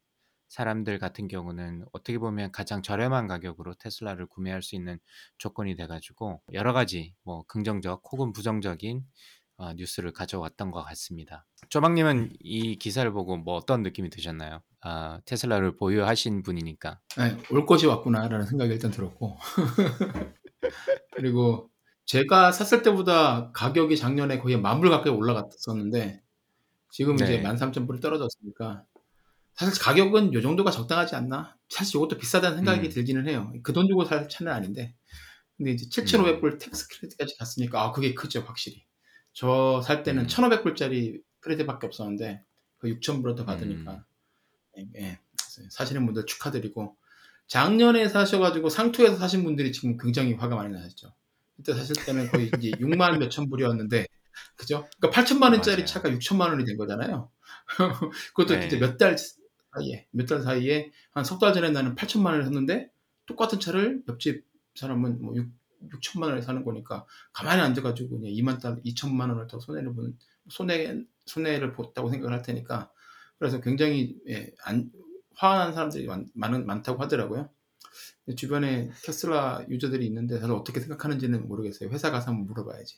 사람들 같은 경우는 어떻게 보면 가장 저렴한 가격으로 테슬라를 구매할 수 있는 조건이 돼가지고 여러 가지 뭐 긍정적 혹은 부정적인 어, 뉴스를 가져왔던 것 같습니다. 조박님은 이 기사를 보고 뭐 어떤 느낌이 드셨나요? 아, 테슬라를 보유하신 분이니까. 네, 올 것이 왔구나라는 생각이 일단 들었고 그리고 제가 샀을 때보다 가격이 작년에 거의 만불 가까이 올라갔었는데 지금 이제 네. 13,000불이 떨어졌으니까 사실 가격은 요 정도가 적당하지 않나? 사실 이것도 비싸다는 생각이 음. 들기는 해요. 그 돈 주고 살 차는 아닌데. 근데 이제 7,500불 tax credit까지 갔으니까 아 그게 크죠 확실히. 저 살 때는 음. 1,500불짜리 credit밖에 없었는데 그 6,000불을 더 음. 받으니까 예, 예. 사시는 분들 축하드리고 작년에 사셔가지고 상투에서 사신 분들이 지금 굉장히 화가 많이 나셨죠. 그때 사실 때는 거의 이제 6만 몇천 불이었는데 그죠? 그러니까 8천만 원짜리 맞아요. 차가 6천만 원이 된 거잖아요. 그것도 네. 이제 몇달 사이에 몇 달 사이에 한 석 달 전에 나는 8천만 원을 샀는데 똑같은 차를 옆집 사람은 뭐 6, 6천만 원에 사는 거니까 가만히 앉아가지고 그냥 2만 달 2천만 원을 더 손해를 보는 손해 손해를 봤다고 생각을 할 테니까 그래서 굉장히 예, 안, 화난 사람들이 많, 많은, 많다고 하더라고요. 주변에 테슬라 유저들이 있는데 다들 어떻게 생각하는지는 모르겠어요. 회사 가서 한번 물어봐야지.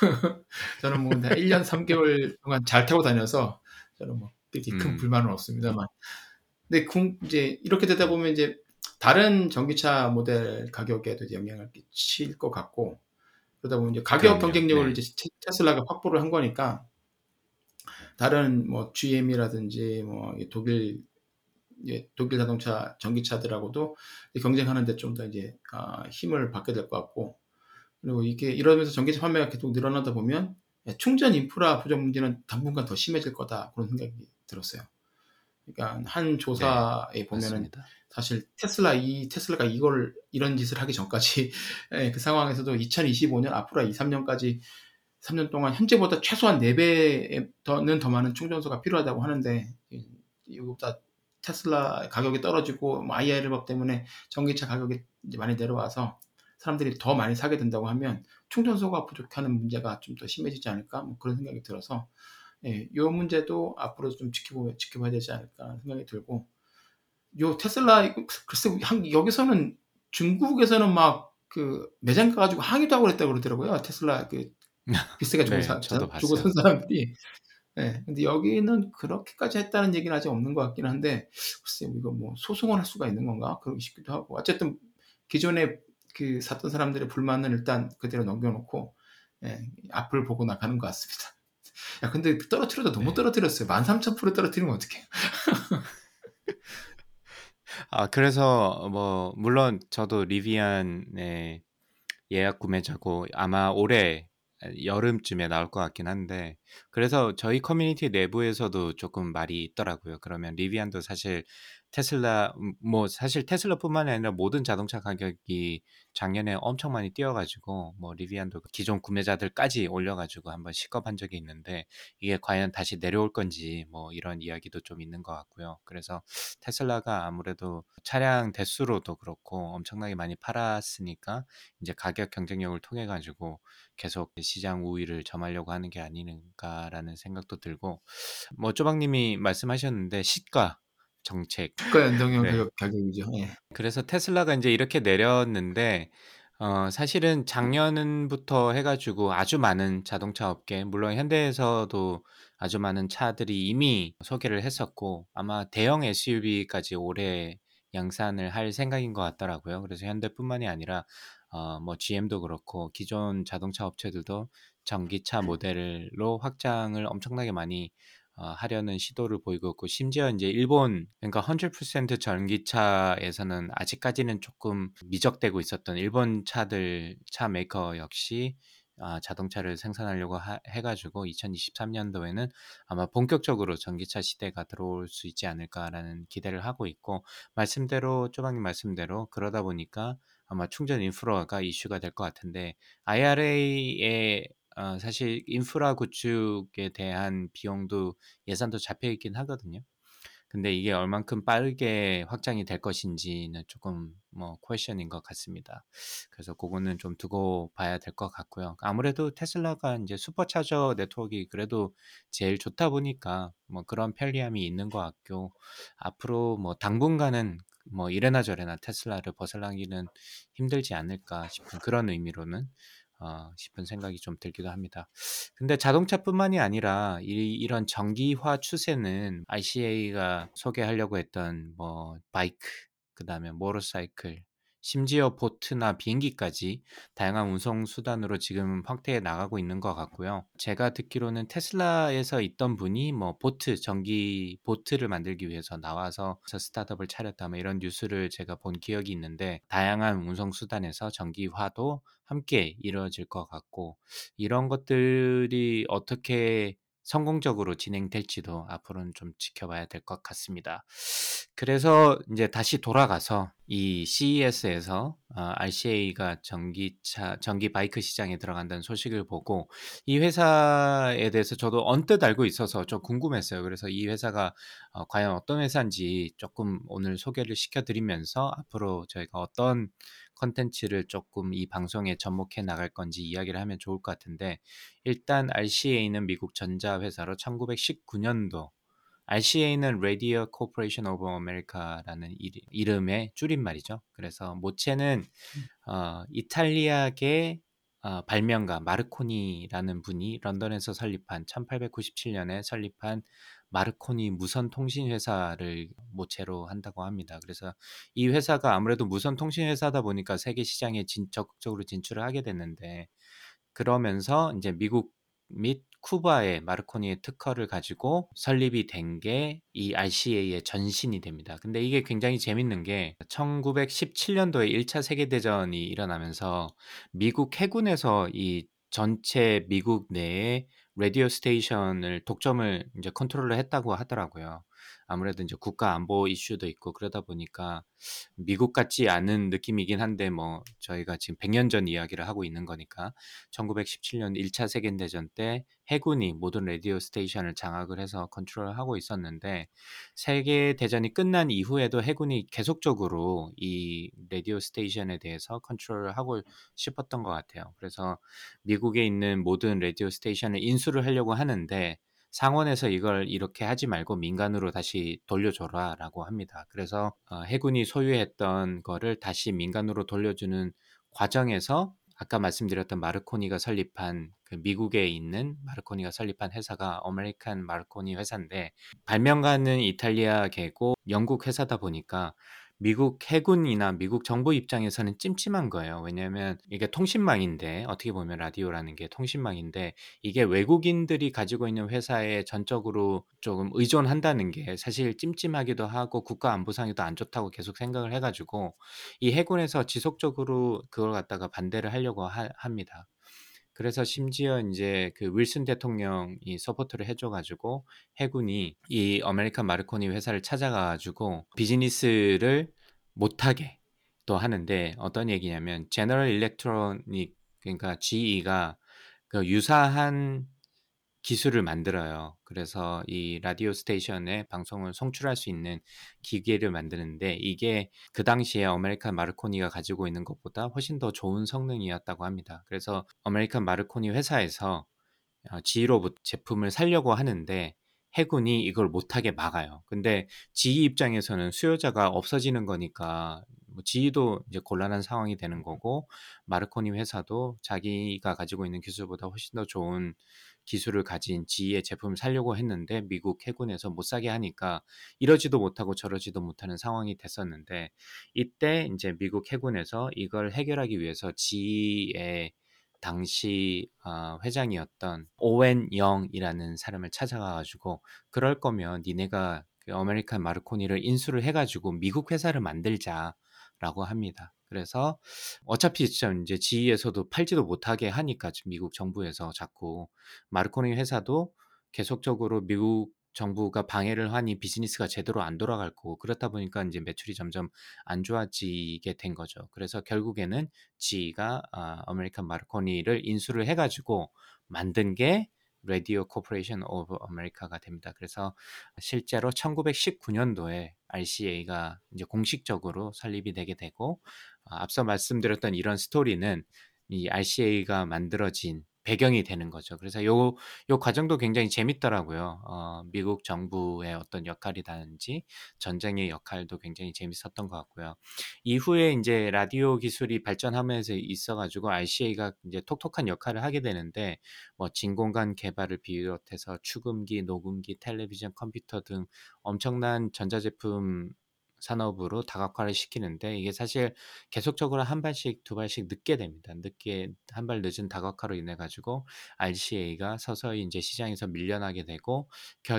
저는 뭐 1년 3개월 동안 잘 타고 다녀서 저는 뭐 그렇게 큰 음. 불만은 없습니다만. 근데 이제 이렇게 되다 보면 이제 다른 전기차 모델 가격에도 영향을 끼칠 것 같고 그러다 보면 이제 가격 그럼요. 경쟁력을 네. 이제 테슬라가 확보를 한 거니까 다른 뭐 GM이라든지 뭐 독일 예, 독일 자동차 전기차들하고도 경쟁하는데 좀 더 이제 아, 힘을 받게 될 것 같고 그리고 이게 이러면서 전기차 판매가 계속 늘어나다 보면 예, 충전 인프라 부족 문제는 당분간 더 심해질 거다 그런 생각이 들었어요. 그러니까 한 조사에 보면은 맞습니다. 사실 테슬라 이 테슬라가 이걸 이런 짓을 하기 전까지 예, 그 상황에서도 2025년 앞으로 2, 3년까지 3년 동안 현재보다 최소한 4배 더는 더 많은 충전소가 필요하다고 하는데 이거보다 테슬라 가격이 떨어지고 뭐 IRA 법 때문에 전기차 가격이 많이 내려와서 사람들이 더 많이 사게 된다고 하면 충전소가 부족하는 문제가 좀 더 심해지지 않을까? 뭐 그런 생각이 들어서 예, 이 문제도 앞으로 좀 지켜보, 지켜봐야 되지 않을까 생각이 들고 요 테슬라 글쎄 한, 여기서는 중국에서는 막 그 매장 가가지고 항의도 하고 그랬다고 그러더라고요 테슬라 그 비슷하게 주고, 네, 사, 봤어요. 사람들이 네, 근데 여기는 그렇게까지 했다는 얘기는 아직 없는 것 같긴 한데 글쎄 이거 뭐 소송을 할 수가 있는 건가 그러고 싶기도 하고 어쨌든 기존에 그 샀던 사람들의 불만은 일단 그대로 넘겨놓고 예, 앞을 보고 나가는 것 같습니다. 야 근데 떨어뜨려도 너무 네. 떨어뜨렸어요. 13,000% 떨어뜨리면 어떡해? 아 그래서 뭐 물론 저도 리비안의 예약 구매자고 아마 올해 여름쯤에 나올 것 같긴 한데 그래서 저희 커뮤니티 내부에서도 조금 말이 있더라고요. 그러면 리비안도 사실 테슬라 음, 뭐 사실 테슬라뿐만이 아니라 모든 자동차 가격이 작년에 엄청 많이 뛰어가지고 뭐 리비안도 기존 구매자들까지 올려가지고 한번 시겁한 적이 있는데 이게 과연 다시 내려올 건지 뭐 이런 이야기도 좀 있는 것 같고요. 그래서 테슬라가 아무래도 차량 대수로도 그렇고 엄청나게 많이 팔았으니까 이제 가격 경쟁력을 통해 가지고 계속 시장 우위를 점하려고 하는 게 아닌가라는 생각도 들고 뭐 쪼박님이 말씀하셨는데 시가 정책 주가 연동형 네. 가격 가격이죠. 예. 그래서 테슬라가 이제 이렇게 내렸는데 어 사실은 작년부터 해 가지고 아주 많은 자동차 업계 물론 현대에서도 아주 많은 차들이 이미 소개를 했었고 아마 대형 SUV까지 올해 양산을 할 생각인 것 같더라고요. 그래서 현대뿐만이 아니라 어 뭐 GM도 그렇고 기존 자동차 업체들도 전기차 모델로 확장을 엄청나게 많이 어 하려는 시도를 보이고 있고 심지어 인제 일본 그러니까 100% 전기차에서는 아직까지는 쪼끔 미적대고 있었던 일본 차들 차 메이커 역시 아 자동차를 생산하려고 하 해 가지고 2023 년도에는 아마 본격적으로 '전기차 시대가 들어올 수 있지 않을까.'라는 기대를 하고 있고 말씀대로 쪼박님 말씀대로 그러다 보니까 아마 충전 인프라가 이슈가 될 것 같은데 IRA에 어 사실 인프라 구축에 대한 비용도 예산도 잡혀 있긴 하거든요. 근데 이게 얼만큼 빠르게 확장이 될 것인지는 쪼끔 뭐 question인 것 같습니다. 그래서 고거는 좀 두고 봐야 될 것 같고요. 아무래도 테슬라가 인제 슈퍼차저 네트워크가 그래도 제일 좋다 보니까 뭐 그런 편리함이 있는 것 같고 앞으로 뭐 당분간은 뭐 이래나 저래나 테슬라를 벗어나기는 힘들지 않을까 싶은 그런 의미로는 어 싶은 생각이 좀 들기도 합니다. 근데 자동차뿐만이 아니라 이 이런 전기화 추세는 ICA가 소개하려고 했던 뭐 바이크 그다음에 모터사이클 심지어 보트나 비행기까지 다양한 운송 수단으로 지금 확대해 나가고 있는 것 같고요. 제가 듣기로는 테슬라에서 있던 분이 뭐 보트 전기 보트를 만들기 위해서 나와서 스타트업을 차렸다 뭐 이런 뉴스를 제가 본 기억이 있는데 다양한 운송 수단에서 전기화도 함께 이루어질 것 같고 이런 것들이 어떻게 성공적으로 진행될지도 앞으로는 좀 지켜봐야 될 것 같습니다. 그래서 인제 다시 돌아가서 이 CES에서 어 RCA가 전기차 전기 바이크 시장에 들어간다는 소식을 보고 이 회사에 대해서 저도 언뜻 알고 있어서 좀 궁금했어요. 그래서 이 회사가 어 과연 어떤 회사인지 쪼끔 오늘 소개를 시켜 드리면서 앞으로 저희가 어떤 콘텐츠를 쪼끔 이 방송에 접목해 나갈 건지 이야기를 하면 좋을 것 같은데 일단 RCA는 미국 전자 회사로 1919 년도 RCA는 Radio Corporation of America라는 이름의 줄임말이죠. 그래서 모체는 어 이탈리아계 어 발명가 마르코니라는 분이 런던에서 설립한 1897 년에 설립한 마르코니 무선 통신 회사를 모체로 한다고 합니다. 그래서 이 회사가 아무래도 무선 통신 회사다 보니까 세계 시장에 진 적극적으로 진출을 하게 됐는데 그러면서 인제 미국 및 쿠바에 마르코니의 특허를 가지고 설립이 된 게 이 RCA의 전신이 됩니다. 근데 이게 굉장히 재밌는 게 1917 년도에 1차 세계 대전이 일어나면서 미국 해군에서 이 전체 미국 내에 라디오 스테이션을 독점을 인제 컨트롤을 했다고 하더라고요. 아무래도 인제 국가 안보 이슈도 있고 그러다 보니까 미국 같지 않은 느낌이긴 한데 뭐 저희가 지금 100년 전 이야기를 하고 있는 거니까 1917년 1차 세계 대전 때 해군이 모든 radio station을 장악을 해서 컨트롤을 하고 있었는데 세계 대전이 끝난 이후에도 해군이 계속적으로 이 radio station에 대해서 컨트롤을 하고 싶었던 것 같아요. 그래서 미국에 있는 모든 radio station을 인수를 하려고 하는데 상원에서 이걸 이렇게 하지 말고 민간으로 다시 돌려줘라라고 합니다. 그래서 어 해군이 소유했던 거를 다시 민간으로 돌려주는 과정에서 아까 말씀드렸던 마르코니가 설립한 그 미국에 있는 마르코니가 설립한 회사가 아메리칸 마르코니 회사인데 발명가는 이탈리아계고 영국 회사다 보니까 미국 해군이나 미국 정부 입장에서는 찜찜한 거예요. 왜냐하면 이게 통신망인데 어떻게 보면 라디오라는 게 통신망인데 이게 외국인들이 가지고 있는 회사에 전적으로 조금 의존한다는 게 사실 찜찜하기도 하고 국가 안보상에도 안 좋다고 계속 생각을 해 가지고 이 해군에서 지속적으로 그걸 갖다가 반대를 하려고 하 합니다. 그래서 심지어 인제 그 윌슨 대통령이 support를 해줘 가지고 해군이 이 아메리칸 마르코니 회사를 찾아가 가지고 비즈니스를 못하게 또 하는데 어떤 얘기냐면 제너럴 일렉트로닉 그러니까 GE가 그 유사한 기술을 만들어요. 그래서 이 radio station에 방송을 송출할 수 있는 기계를 만드는데 이게 그 당시에 아메리칸 마르코니가 가지고 있는 것보다 훨씬 더 좋은 성능이었다고 합니다. 그래서 아메리칸 마르코니 회사에서 어 GE로부터 제품을 사려고 하는데 해군이 이걸 못하게 막아요. 근데 GE 입장에서는 수요자가 없어지는 거니까 뭐 GE도 이제 곤란한 상황이 되는 거고 마르코니 회사도 자기가 가지고 있는 기술보다 훨씬 더 좋은 기술을 가진 GE의 제품을 살려고 했는데 미국 해군에서 못 사게 하니까 이러지도 못하고 저러지도 못하는 상황이 됐었는데 이때 이제 미국 해군에서 이걸 해결하기 위해서 GE의 당시 어, 회장이었던 오웬 영이라는 사람을 찾아가가지고 그럴 거면 니네가 그 아메리칸 마르코니를 인수를 해가지고 미국 회사를 만들자라고 합니다. 그래서 어차피 이제 GE에서도 팔지도 못하게 하니까 미국 정부에서 자꾸 마르코니 회사도 계속적으로 미국 정부가 방해를 하니 비즈니스가 제대로 안 돌아갈 거고 그렇다 보니까 이제 매출이 점점 안 좋아지게 된 거죠. 그래서 결국에는 GE가 아, 아메리칸 마르코니를 인수를 해가지고 만든 게 Radio Corporation of America가 됩니다. 그래서 실제로 1919년도에 RCA가 이제 공식적으로 설립이 되게 되고 아, 앞서 말씀드렸던 이런 스토리는 이 RCA가 만들어진 배경이 되는 거죠. 그래서 요, 요 과정도 굉장히 재밌더라고요. 어, 미국 정부의 어떤 역할이라든지 전쟁의 역할도 굉장히 재밌었던 것 같고요. 이후에 이제 라디오 기술이 발전하면서 있어가지고 RCA가 이제 톡톡한 역할을 하게 되는데 뭐 진공관 개발을 비롯해서 축음기, 녹음기, 텔레비전, 컴퓨터 등 엄청난 전자제품 산업으로 다각화를 시키는데 이게 사실 계속적으로 한 발씩 두 발씩 늦게 됩니다. 늦게 한 발 늦은 다각화로 인해 가지고 RCA가 서서히 이제 시장에서 밀려나게 되고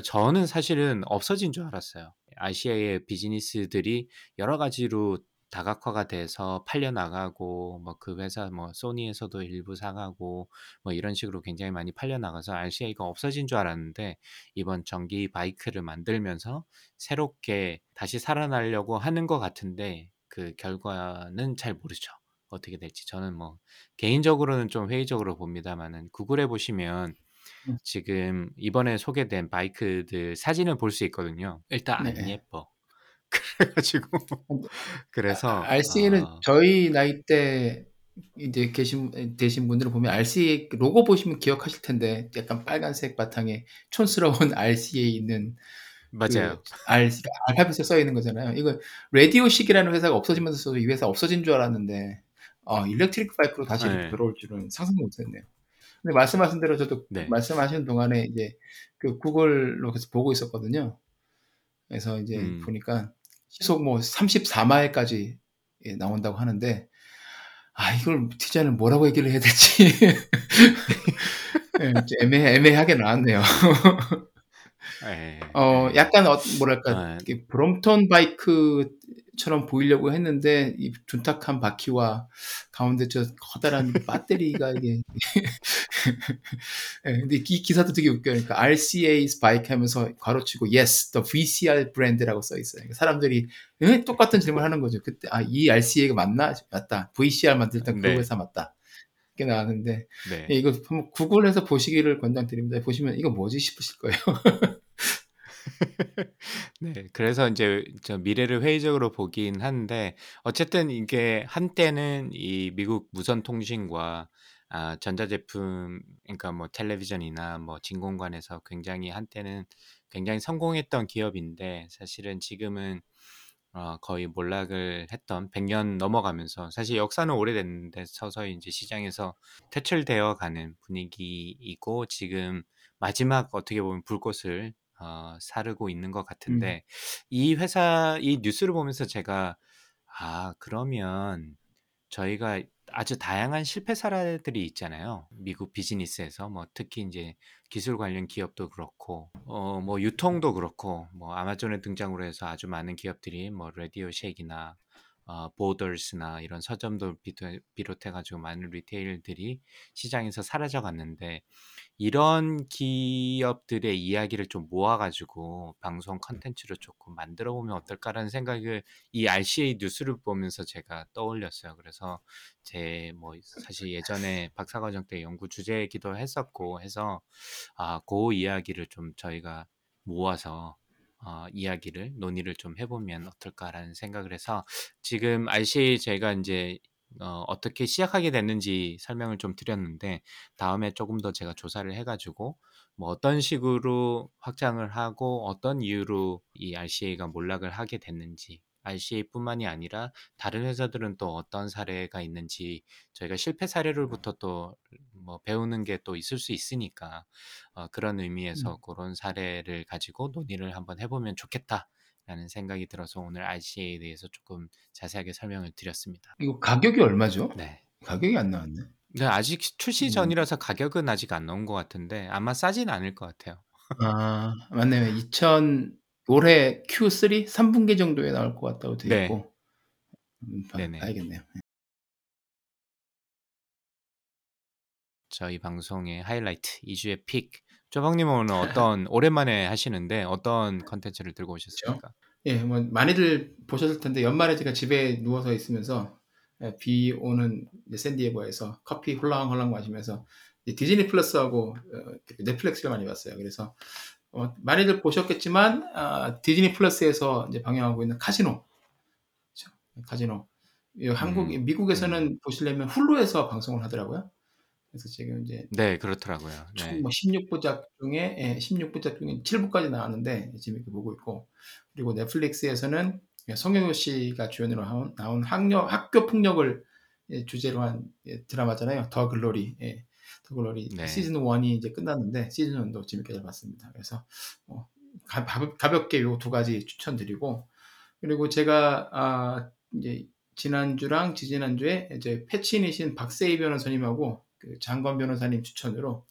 저는 사실은 없어진 줄 알았어요. RCA의 비즈니스들이 여러 가지로 다각화가 돼서 팔려 나가고 뭐 그 회사 뭐 소니에서도 일부 사가고 뭐 이런 식으로 굉장히 많이 팔려 나가서 RCA가 없어진 줄 알았는데 이번 전기 바이크를 만들면서 새롭게 다시 살아나려고 하는 것 같은데 그 결과는 잘 모르죠. 어떻게 될지 저는 뭐 개인적으로는 좀 회의적으로 봅니다만은 구글에 보시면 음. 지금 이번에 소개된 바이크들 사진을 볼 수 있거든요. 일단 안 네. 예뻐. 그래가지고 그래서 RC는 어... 저희 나이 때 이제 계신 되신 분들은 보면 RCA 로고 보시면 기억하실 텐데 약간 빨간색 바탕에 촌스러운 RC에 있는 맞아요. 그 RC 알파벳에 써 있는 거잖아요. 이거 라디오식이라는 회사가 없어지면서 이 회사 없어진 줄 알았는데 어, 일렉트릭 바이크로 다시 네. 들어올 줄은 상상 못했네요. 근데 말씀하신 대로 저도 네. 말씀하시는 동안에 이제 그 구글로 계속 보고 있었거든요. 그래서 이제 음. 보니까 시속 뭐 34마일까지 예, 나온다고 하는데 아 이걸 디자인을 뭐라고 얘기를 해야 될지 네, 애매 애매하게 나왔네요. 예, 어 예. 약간 어, 뭐랄까 아, 브롬톤 바이크 처럼 보이려고 했는데 이 둔탁한 바퀴와 가운데 저 커다란 배터리가 이게 네, 근데 이 기사도 되게 웃겨요. 그러니까 RCA's bike 하면서 괄호치고 yes, the VCR 브랜드라고 써 있어요. 그러니까 사람들이 네? 똑같은 질문하는 거죠. 그때 아 이 RCA가 맞나? 맞다. VCR 만들던 그 네. 회사 맞다. 이렇게 나왔는데 네. 이거 한번 구글에서 보시기를 권장드립니다. 보시면 이거 뭐지 싶으실 거예요. 네. 그래서 이제 저 미래를 회의적으로 보긴 하는데 어쨌든 이게 한때는 이 미국 무선 통신과 아 전자제품 그러니까 뭐 텔레비전이나 뭐 진공관에서 굉장히 한때는 굉장히 성공했던 기업인데 사실은 지금은 어 거의 몰락을 했던 100년 넘어가면서 사실 역사는 오래됐는데 서서히 인제 시장에서 퇴출되어 가는 분위기이고 지금 마지막 어떻게 보면 불꽃을 어 사르고 있는 것 음. 같은데 이 회사 이 뉴스를 보면서 제가 '아 그러면 저희가 아주 다양한 실패 사례들이 있잖아요. 미국 비즈니스에서 뭐 특히 인제 기술 관련 기업도 그렇고 어 뭐 유통도 그렇고 뭐 아마존의 등장으로 해서 아주 많은 기업들이 뭐 레디오 쉑이나 어 보더스나 이런 서점도 비롯해 가지고 많은 리테일들이 시장에서 사라져 갔는데 이런 기업들의 이야기를 좀 모아 가지고 방송 컨텐츠로 조금 만들어 보면 어떨까라는 생각을 이 RCA 뉴스를 보면서 제가 떠올렸어요. 그래서 제 뭐 사실 예전에 박사 과정 때 연구 주제이기도 했었고 해서 아, 고 이야기를 좀 저희가 모아서 어, 이야기를 논의를 좀 해보면 어떨까라는 생각을 해서 지금 RCA 제가 이제 어, 어떻게 시작하게 됐는지 설명을 좀 드렸는데 다음에 조금 더 제가 조사를 해가지고 뭐 어떤 식으로 확장을 하고 어떤 이유로 이 RCA가 몰락을 하게 됐는지 RCA뿐만이 아니라 다른 회사들은 또 어떤 사례가 있는지 저희가 실패 사례로부터 또 뭐 배우는 게 또 있을 수 있으니까 어, 그런 의미에서 음. 그런 사례를 가지고 논의를 한번 해보면 좋겠다 라는 생각이 들어서 오늘 RCA에 대해서 조금 자세하게 설명을 드렸습니다. 이거 가격이 얼마죠? 네. 가격이 안 나왔네. 네, 아직 출시 음. 전이라서 가격은 아직 안 나온 것 같은데 아마 싸진 않을 것 같아요. 아, 맞네요. 2000 올해 Q3 3분기 정도에 나올 것 같다고 돼 네. 있고. 음, 봐- 네네. 봐야겠네요. 저희 방송의 하이라이트 2주의 pick. 조방님은 오늘 어떤 오랜만에 하시는데 어떤 컨텐츠를 들고 오셨습니까? 예, 뭐 많이들 보셨을 텐데 연말에 제가 집에 누워서 있으면서 예, 비 오는 샌디에고에서 커피 홀랑홀랑 마시면서 디즈니 플러스하고 어, 넷플릭스를 많이 봤어요. 그래서 어, 많이들 보셨겠지만 아, 디즈니 플러스에서 이제 방영하고 있는 카지노, 그렇죠? 카지노. 이 한국, 음, 미국에서는 보시려면 훌루에서 방송을 하더라고요. 그래서 지금 이제 네, 그렇더라고요. 총 네. 뭐 16부작 중에 예, 16부작 중에 7부까지 나왔는데 재밌게 보고 있고 그리고 넷플릭스에서는 성경효 씨가 주연으로 나온, 나온 학교, 학교 폭력을 예, 주제로 한 예, 드라마잖아요. 더 글로리. 예, 더 글로리 네. 시즌 1이 이제 끝났는데 시즌 2도 재밌게 잘 봤습니다. 그래서 뭐 가, 볍게 요 두 가지 추천드리고 그리고 제가 아, 이제 지난주랑 지지난주에 이제 패친이신 박세희 변호사님하고 그 장관 변호사님 추천으로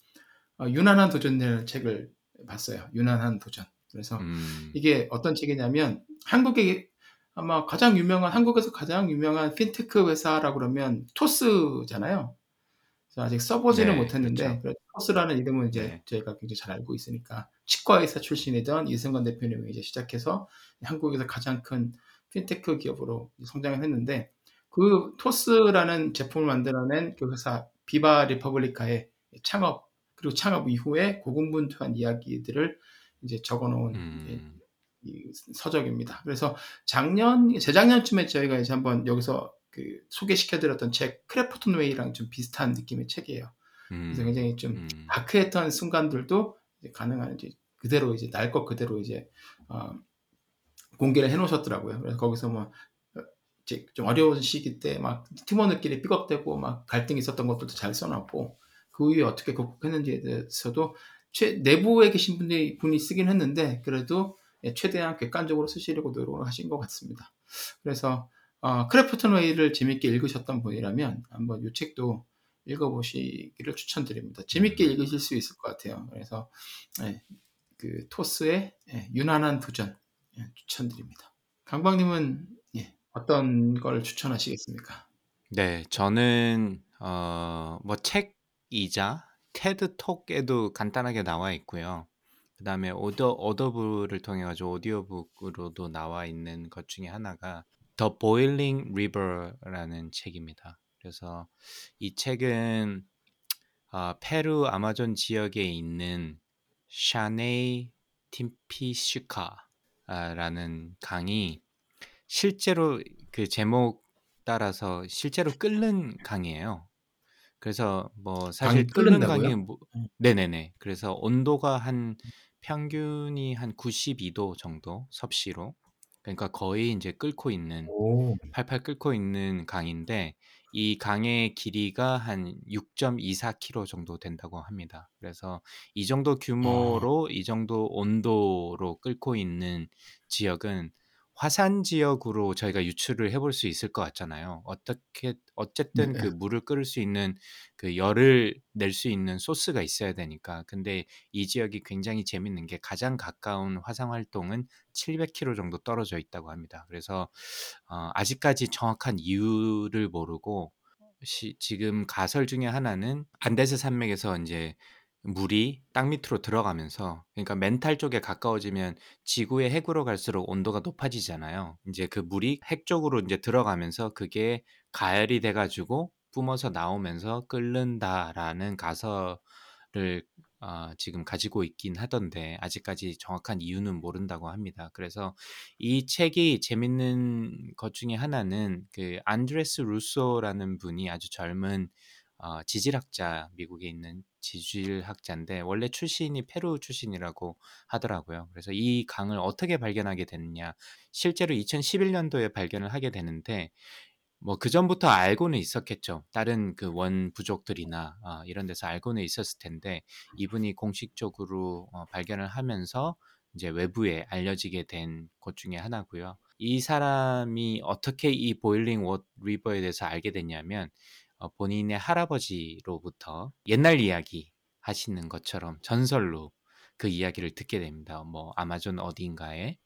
어, 유난한 도전이라는 책을 봤어요. 유난한 도전. 그래서 음, 이게 어떤 책이냐면 한국의 아마 가장 유명한 한국에서 가장 유명한 핀테크 회사라고 그러면 토스잖아요. 아직 써보지는 네, 못했는데 그렇죠. 토스라는 이름은 이제 네. 저희가 굉장히 잘 알고 있으니까 치과 의사 출신이던 이승건 대표님이 이제 시작해서 한국에서 가장 큰 핀테크 기업으로 성장을 했는데 그 토스라는 제품을 만들어낸 그 회사 비바 리퍼블리카의 창업 그리고 창업 이후에 고군분투한 이야기들을 이제 적어놓은 음, 이 서적입니다. 그래서 작년, 재작년쯤에 저희가 이제 한번 여기서 그 소개시켜드렸던 책 크래프톤 웨이랑 좀 비슷한 느낌의 책이에요. 그래서 음, 굉장히 좀 음, dark했던 순간들도 가능한 이제 그대로 이제 날 것 그대로 이제 어, 공개를 해놓으셨더라고요. 그래서 거기서 뭐 어, 이제 좀 어려운 시기 때 막 팀원들끼리 삐걱대고 막 갈등이 있었던 것들도 잘 써놨고 그 이후에 어떻게 극복했는지에 대해서도 최, 내부에 계신 분이 분이 쓰긴 했는데 그래도 예, 최대한 객관적으로 쓰시려고 노력을 하신 것 같습니다. 그래서 어, 크래프톤 웨이를 재밌게 읽으셨던 분이라면 한번 이 책도 읽어보시기를 추천드립니다. 재밌게 읽으실 수 있을 것 같아요. 그래서 예, 그 토스의 예, 유난한 도전 예, 추천드립니다. 강박님은 예, 어떤 걸 추천하시겠습니까? 네, 저는 어, 뭐 책이자 테드 톡에도 간단하게 나와 있고요. 그다음에 오더 오더블을 통해 가지고 오디오북으로도 나와 있는 것 중에 하나가 The Boiling River라는 책입니다. 그래서 이 책은 어, 페루 아마존 지역에 있는 샤네이 팀피슈카라는 강이 실제로 그 제목 따라서 실제로 끓는 강이에요. 그래서 뭐 사실 끓는? 강이 뭐 음. 네네네. 그래서 온도가 한 평균이 한 92도 정도 섭씨로 그러니까 거의 이제 끓고 있는 오, 팔팔 끓고 있는 강인데 이 강의 길이가 한 6.24km 정도 된다고 합니다. 그래서 이 정도 아, 규모로 이 정도 온도로 끓고 있는 지역은 화산 지역으로 저희가 유출을 해 볼 수 있을 것 같잖아요. 어떻게 네, 어쨌든 그 물을 끓일 수 있는 그 열을 낼 수 있는 소스가 있어야 되니까. 근데 이 지역이 굉장히 재밌는 게 가장 가까운 화산 활동은 700km 정도 떨어져 있다고 합니다. 그래서 어, 아직까지 정확한 이유를 모르고 시, 지금 가설 중에 하나는 안데스 산맥에서 이제 물이 땅 밑으로 들어가면서 그러니까 멘탈 쪽에 가까워지면 지구의 핵으로 갈수록 온도가 높아지잖아요. 이제 그 물이 핵 쪽으로 이제 들어가면서 그게 가열이 돼 가지고 뿜어서 나오면서 끓는다라는 가설을 어, 지금 가지고 있긴 하던데 아직까지 정확한 이유는 모른다고 합니다. 그래서 이 책이 재밌는 것 중에 하나는 그 안드레스 루소라는 분이 아주 젊은 어, 지질학자 미국에 있는 지질학자인데 원래 출신이 페루 출신이라고 하더라고요. 그래서 이 강을 어떻게 발견하게 됐느냐? 실제로 2011년도에 발견을 하게 되는데 뭐 그전부터 알고는 있었겠죠. 다른 그 원 부족들이나 어, 이런 데서 알고는 있었을 텐데 이분이 공식적으로 어, 발견을 하면서 이제 외부에 알려지게 된곳 중에 하나고요. 이 사람이 어떻게 이 보일링 워 리버에 대해서 알게 됐냐면 어, 본인의 할아버지로부터 옛날 이야기 하시는 것처럼 전설로 그 이야기를 듣게 됩니다. 뭐 아마존 어딘가에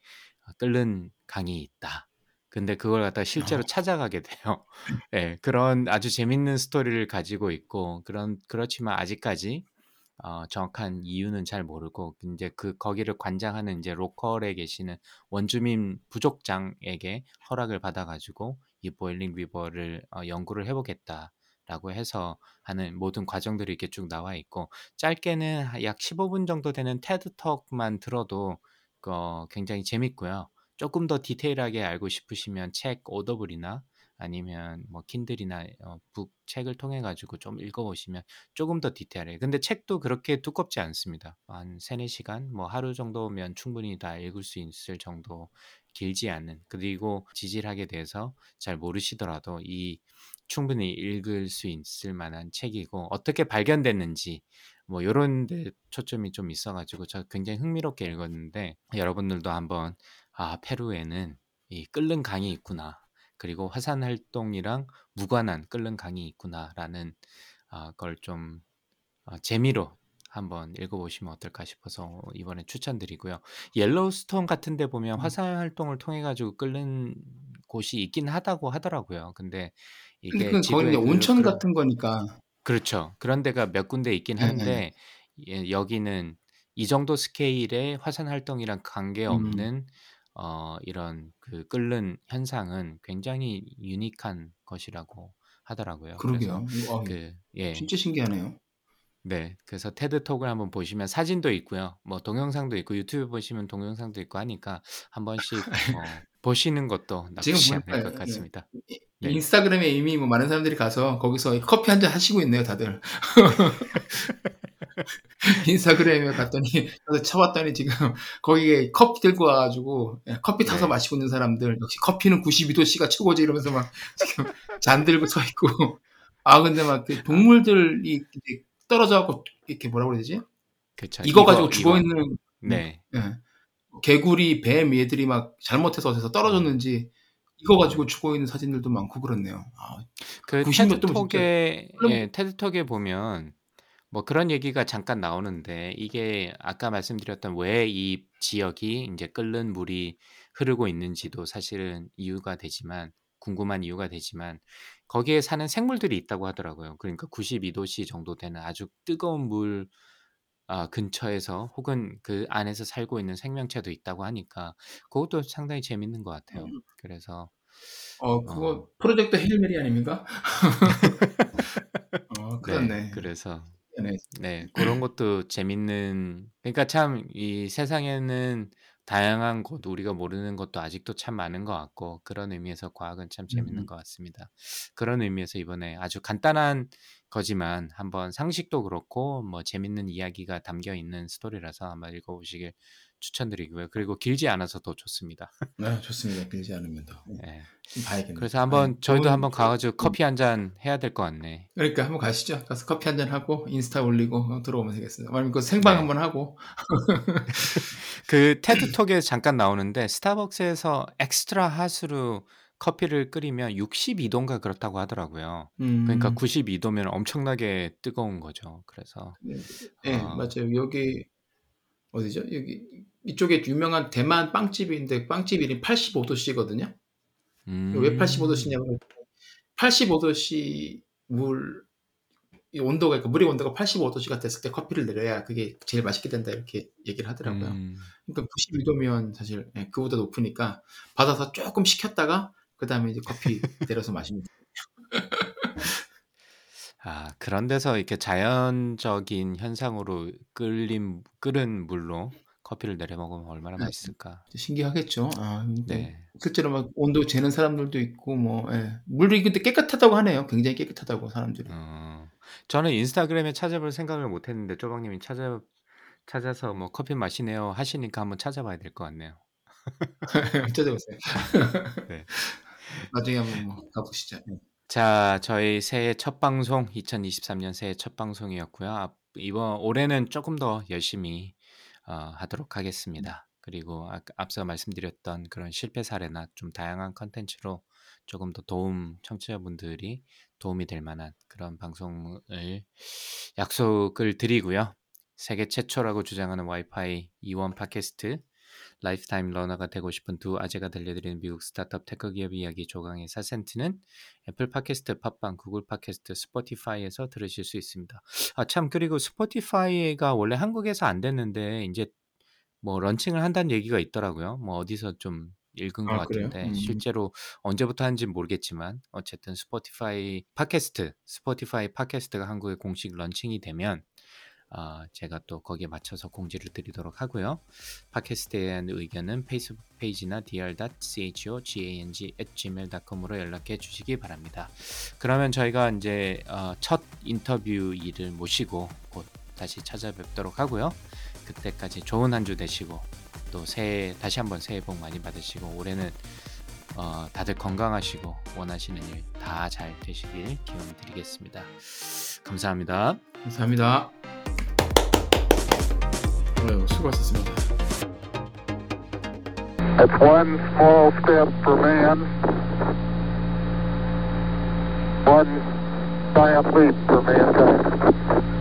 어, 끓는 강이 있다. 근데 그걸 갖다가 실제로 어. 찾아가게 돼요. 예, 그런 아주 재밌는 스토리를 가지고 있고 그런 그렇지만 아직까지 어, 정확한 이유는 잘 모르고 이제 그 거기를 관장하는 이제 local에 계시는 원주민 부족장에게 허락을 받아가지고 이 Boiling River를 어, 연구를 해보겠다 라고 해서 하는 모든 과정들이 이렇게 쭉 나와 있고 짧게는 약 15분 정도 되는 TED Talk만 들어도 어, 굉장히 재밌고요. 조금 더 디테일하게 알고 싶으시면 책 Audible이나 아니면 뭐 Kindle이나 어, 북 책을 통해 가지고 좀 읽어보시면 조금 더 디테일해요. 근데 책도 그렇게 두껍지 않습니다. 한 세네 시간, 뭐 하루 정도면 충분히 다 읽을 수 있을 정도 길지 않은 그리고 지질학에 대해서 잘 모르시더라도 이 충분히 읽을 수 있을 만한 책이고 어떻게 발견됐는지 뭐 요런 데 초점이 좀 있어 가지고 저 굉장히 흥미롭게 읽었는데 여러분들도 한번 아 페루에는 이 끓는 강이 있구나 그리고 화산 활동이랑 무관한 끓는 강이 있구나라는 아, 걸좀 어, 재미로 한번 읽어보시면 어떨까 싶어서 이번에 추천드리고요. 옐로우스톤 같은 데 보면 음. 화산 활동을 통해 가지고 끓는 곳이 있긴 하다고 하더라고요. 근데 이게 그건 거기는 지구의 그 온천 그런 같은 거니까. 그렇죠. 그런 데가 몇 군데 있긴 예, 예. 한데 예, 여기는 이 정도 스케일의 화산 활동이랑 음. 관계없는 어, 이런 그 끓는 현상은 굉장히 유니크한 것이라고 하더라고요. 그러게요. 와, 그 예. 진짜 신기하네요. 네. 그래서 테드 톡을 한번 보시면 사진도 있고요. 뭐 동영상도 있고 유튜브 보시면 동영상도 있고 하니까 한 번씩 어, 보시는 것도 지금 나쁘지 않을 보니까 것 예, 같습니다. 이- 네. 인스타그램에 이미 뭐 많은 사람들이 가서 거기서 커피 한 잔 하시고 있네요, 다들. 인스타그램에 갔더니 가서 쳐봤더니 지금 거기에 커피 들고 와가지고 예, 커피 타서 네. 마시고 있는 사람들 역시 커피는 92도씨가 최고지 이러면서 막 지금 잔 들고 서 있고 아 근데 막 그 동물들이 이제 떨어져갖고 이렇게 뭐라고 그래야 되지? 그쵸. 이거 가지고 이거 죽어 이거. 있는 네. 예. 개구리, 뱀 얘들이 막 잘못해서 어디서 떨어졌는지 이거 가지고 죽어 있는 사진들도 많고 그렇네요. 아, 그90 테드 몇 도면 진짜 톡에 그럼- 예, 테드 톡에 보면 뭐 그런 얘기가 잠깐 나오는데 이게 아까 말씀드렸던 왜 이 지역이 이제 끓는 물이 흐르고 있는지도 사실은 이유가 되지만 궁금한 이유가 되지만 거기에 사는 생물들이 있다고 하더라고요. 그러니까 92도씨 정도 되는 아주 뜨거운 물 아, 근처에서 혹은 그 안에서 살고 있는 생명체도 있다고 하니까 그것도 상당히 재밌는 것 같아요. 그래서 어 그거 어, 프로젝트 헤일메리 아닙니까? 어 네, 그렇네. 그래서 네. 네, 그런 것도 재밌는, 그러니까 참 이 세상에는 다양한 곳, 우리가 모르는 것도 아직도 참 많은 것 같고, 그런 의미에서 과학은 참 재밌는 음. 것 같습니다. 그런 의미에서 이번에 아주 간단한 거지만 한번 상식도 그렇고, 뭐 재밌는 이야기가 담겨 있는 스토리라서 한번 읽어보시길 추천드리고요. 그리고 길지 않아서 더 좋습니다. 네, 좋습니다. 길지 않으면 더. 네, 네. 좀 봐야겠네요. 그래서 한번 아니, 저희도 좋은- 한번 가가지고 커피 한 잔 해야 될 것 같네. 그러니까 한번 가시죠. 가서 커피 한 잔 하고 인스타 올리고 어, 들어오면 되겠습니다. 아니면 그 생방 네. 한번 하고 그 테드톡에 잠깐 나오는데 스타벅스에서 엑스트라 핫으로 커피를 끓이면 62 도인가 그렇다고 하더라고요. 그러니까 음, 92 도면 엄청나게 뜨거운 거죠. 그래서 네, 어, 맞아요. 여기 어디죠? 여기 이쪽에 유명한 대만 빵집인데 빵집 이름이 85도씨거든요. 왜 음, 85도씨냐면 85도씨 물이 온도가 그러니까 물의 온도가 85도씨가 됐을 때 커피를 내려야 그게 제일 맛있게 된다 이렇게 얘기를 하더라고요. 음, 그러니까 92도면 사실 예, 그보다 높으니까 받아서 조금 식혔다가 그 다음에 이제 커피 내려서 마시면. 아, 그런 데서 이렇게 자연적인 현상으로 끓린 끓은 물로 커피를 내려 먹으면 얼마나 네. 맛있을까? 신기하겠죠. 아, 네. 실제로 막 온도 재는 사람들도 있고 뭐 예. 물이 근데 깨끗하다고 하네요. 굉장히 깨끗하다고 사람들이. 어, 저는 인스타그램에 찾아볼 생각을 못 했는데 쪼박님이 찾아 찾아서 뭐 "커피 마시네요." 하시니까 한번 찾아봐야 될 것 같네요. 찾아보세요. 네. 나중에 한번 뭐 가 보시죠. 네. 자, 저희 새해 첫 방송 2023년 새해 첫 방송이었고요. 앞 이번 올해는 쪼끔 더 열심히 어 하도록 하겠습니다. 그리고 아까 앞서 말씀드렸던 그런 실패 사례나 좀 다양한 콘텐츠로 조금 더 도움 청취자분들이 도움이 될 만한 그런 방송을 약속을 드리고요. 세계 최초라고 주장하는 와이파이 이원 팟캐스트 lifetime learner가 되고 싶은 두 아재가 들려드리는 미국 스타트업 tech 기업 이야기 조강의 4센트는 애플 팟캐스트, 팟빵, 구글 팟캐스트, 스포티파이에서 들으실 수 있습니다. 아 참 그리고 스포티파이가 원래 한국에서 안 됐는데 이제 뭐 launching을 한다는 얘기가 있더라고요. 뭐 어디서 좀 읽은 것아 그래요? 같은데 음. 실제로 언제부터 하는지는 모르겠지만 어쨌든 스포티파이 팟캐스트, 스포티파이 팟캐스트가 한국에 공식 launching이 되면 어, 제가 또 거기에 맞춰서 공지를 드리도록 하고요. 팟캐스트에 대한 의견은 페이스북 페이지나 dr.chogang@gmail.com으로 연락해 주시기 바랍니다. 그러면 저희가 이제 어, 첫 인터뷰 일을 모시고 곧 다시 찾아뵙도록 하고요. 그때까지 좋은 한 주 되시고 또 새해 다시 한번 새해 복 많이 받으시고 올해는 어, 다들 건강하시고 원하시는 일 다 잘 되시길 기원 드리겠습니다. 감사합니다. 감사합니다. 아유, 수고하셨습니다. It's one small step for man, one giant leap for mankind.